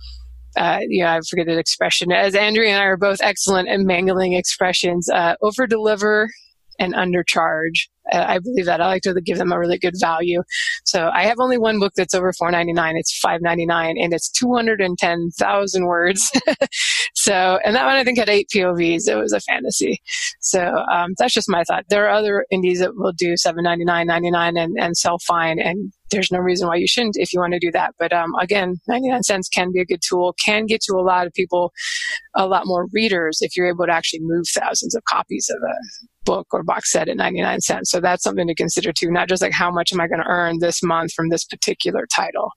uh, you know, I forget the expression. As Andrea and I are both excellent at mangling expressions, uh, over deliver and undercharge. Uh, I believe that I like to give them a really good value. So I have only one book that's over four ninety nine. It's five ninety nine, and it's two hundred and ten thousand words. so, and that one I think had eight POVs. It was a fantasy. So um, that's just my thought. There are other indies that will do seven ninety nine, ninety nine, and and sell fine, and there's no reason why you shouldn't if you want to do that. But um, again, 99 cents can be a good tool, can get to a lot of people, a lot more readers if you're able to actually move thousands of copies of a book or box set at 99 cents. So that's something to consider too, not just like how much am I going to earn this month from this particular title.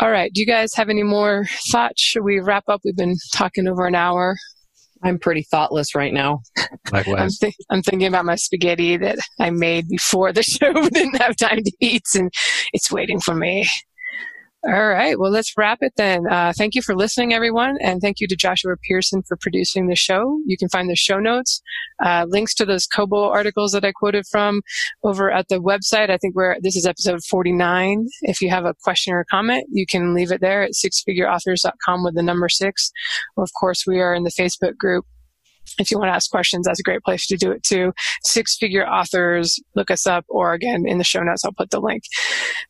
All right. Do you guys have any more thoughts? Should we wrap up? We've been talking over an hour. I'm pretty thoughtless right now. Likewise. I'm, th- I'm, thinking about my spaghetti that I made before the show, but didn't have time to eat, and it's waiting for me. All right. Well, let's wrap it then. Uh, thank you for listening, everyone. And thank you to Joshua Pearson for producing the show. You can find the show notes, uh, links to those Kobo articles that I quoted from over at the website. I think we're, this is episode 49. If you have a question or a comment, you can leave it there at sixfigureauthors.com with the number six. Or of course, we are in the Facebook group if you want to ask questions, that's a great place to do it too. Six figure authors, look us up, or again, in the show notes, I'll put the link.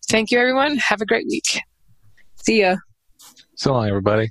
Thank you, everyone. Have a great week. See ya. So long, everybody.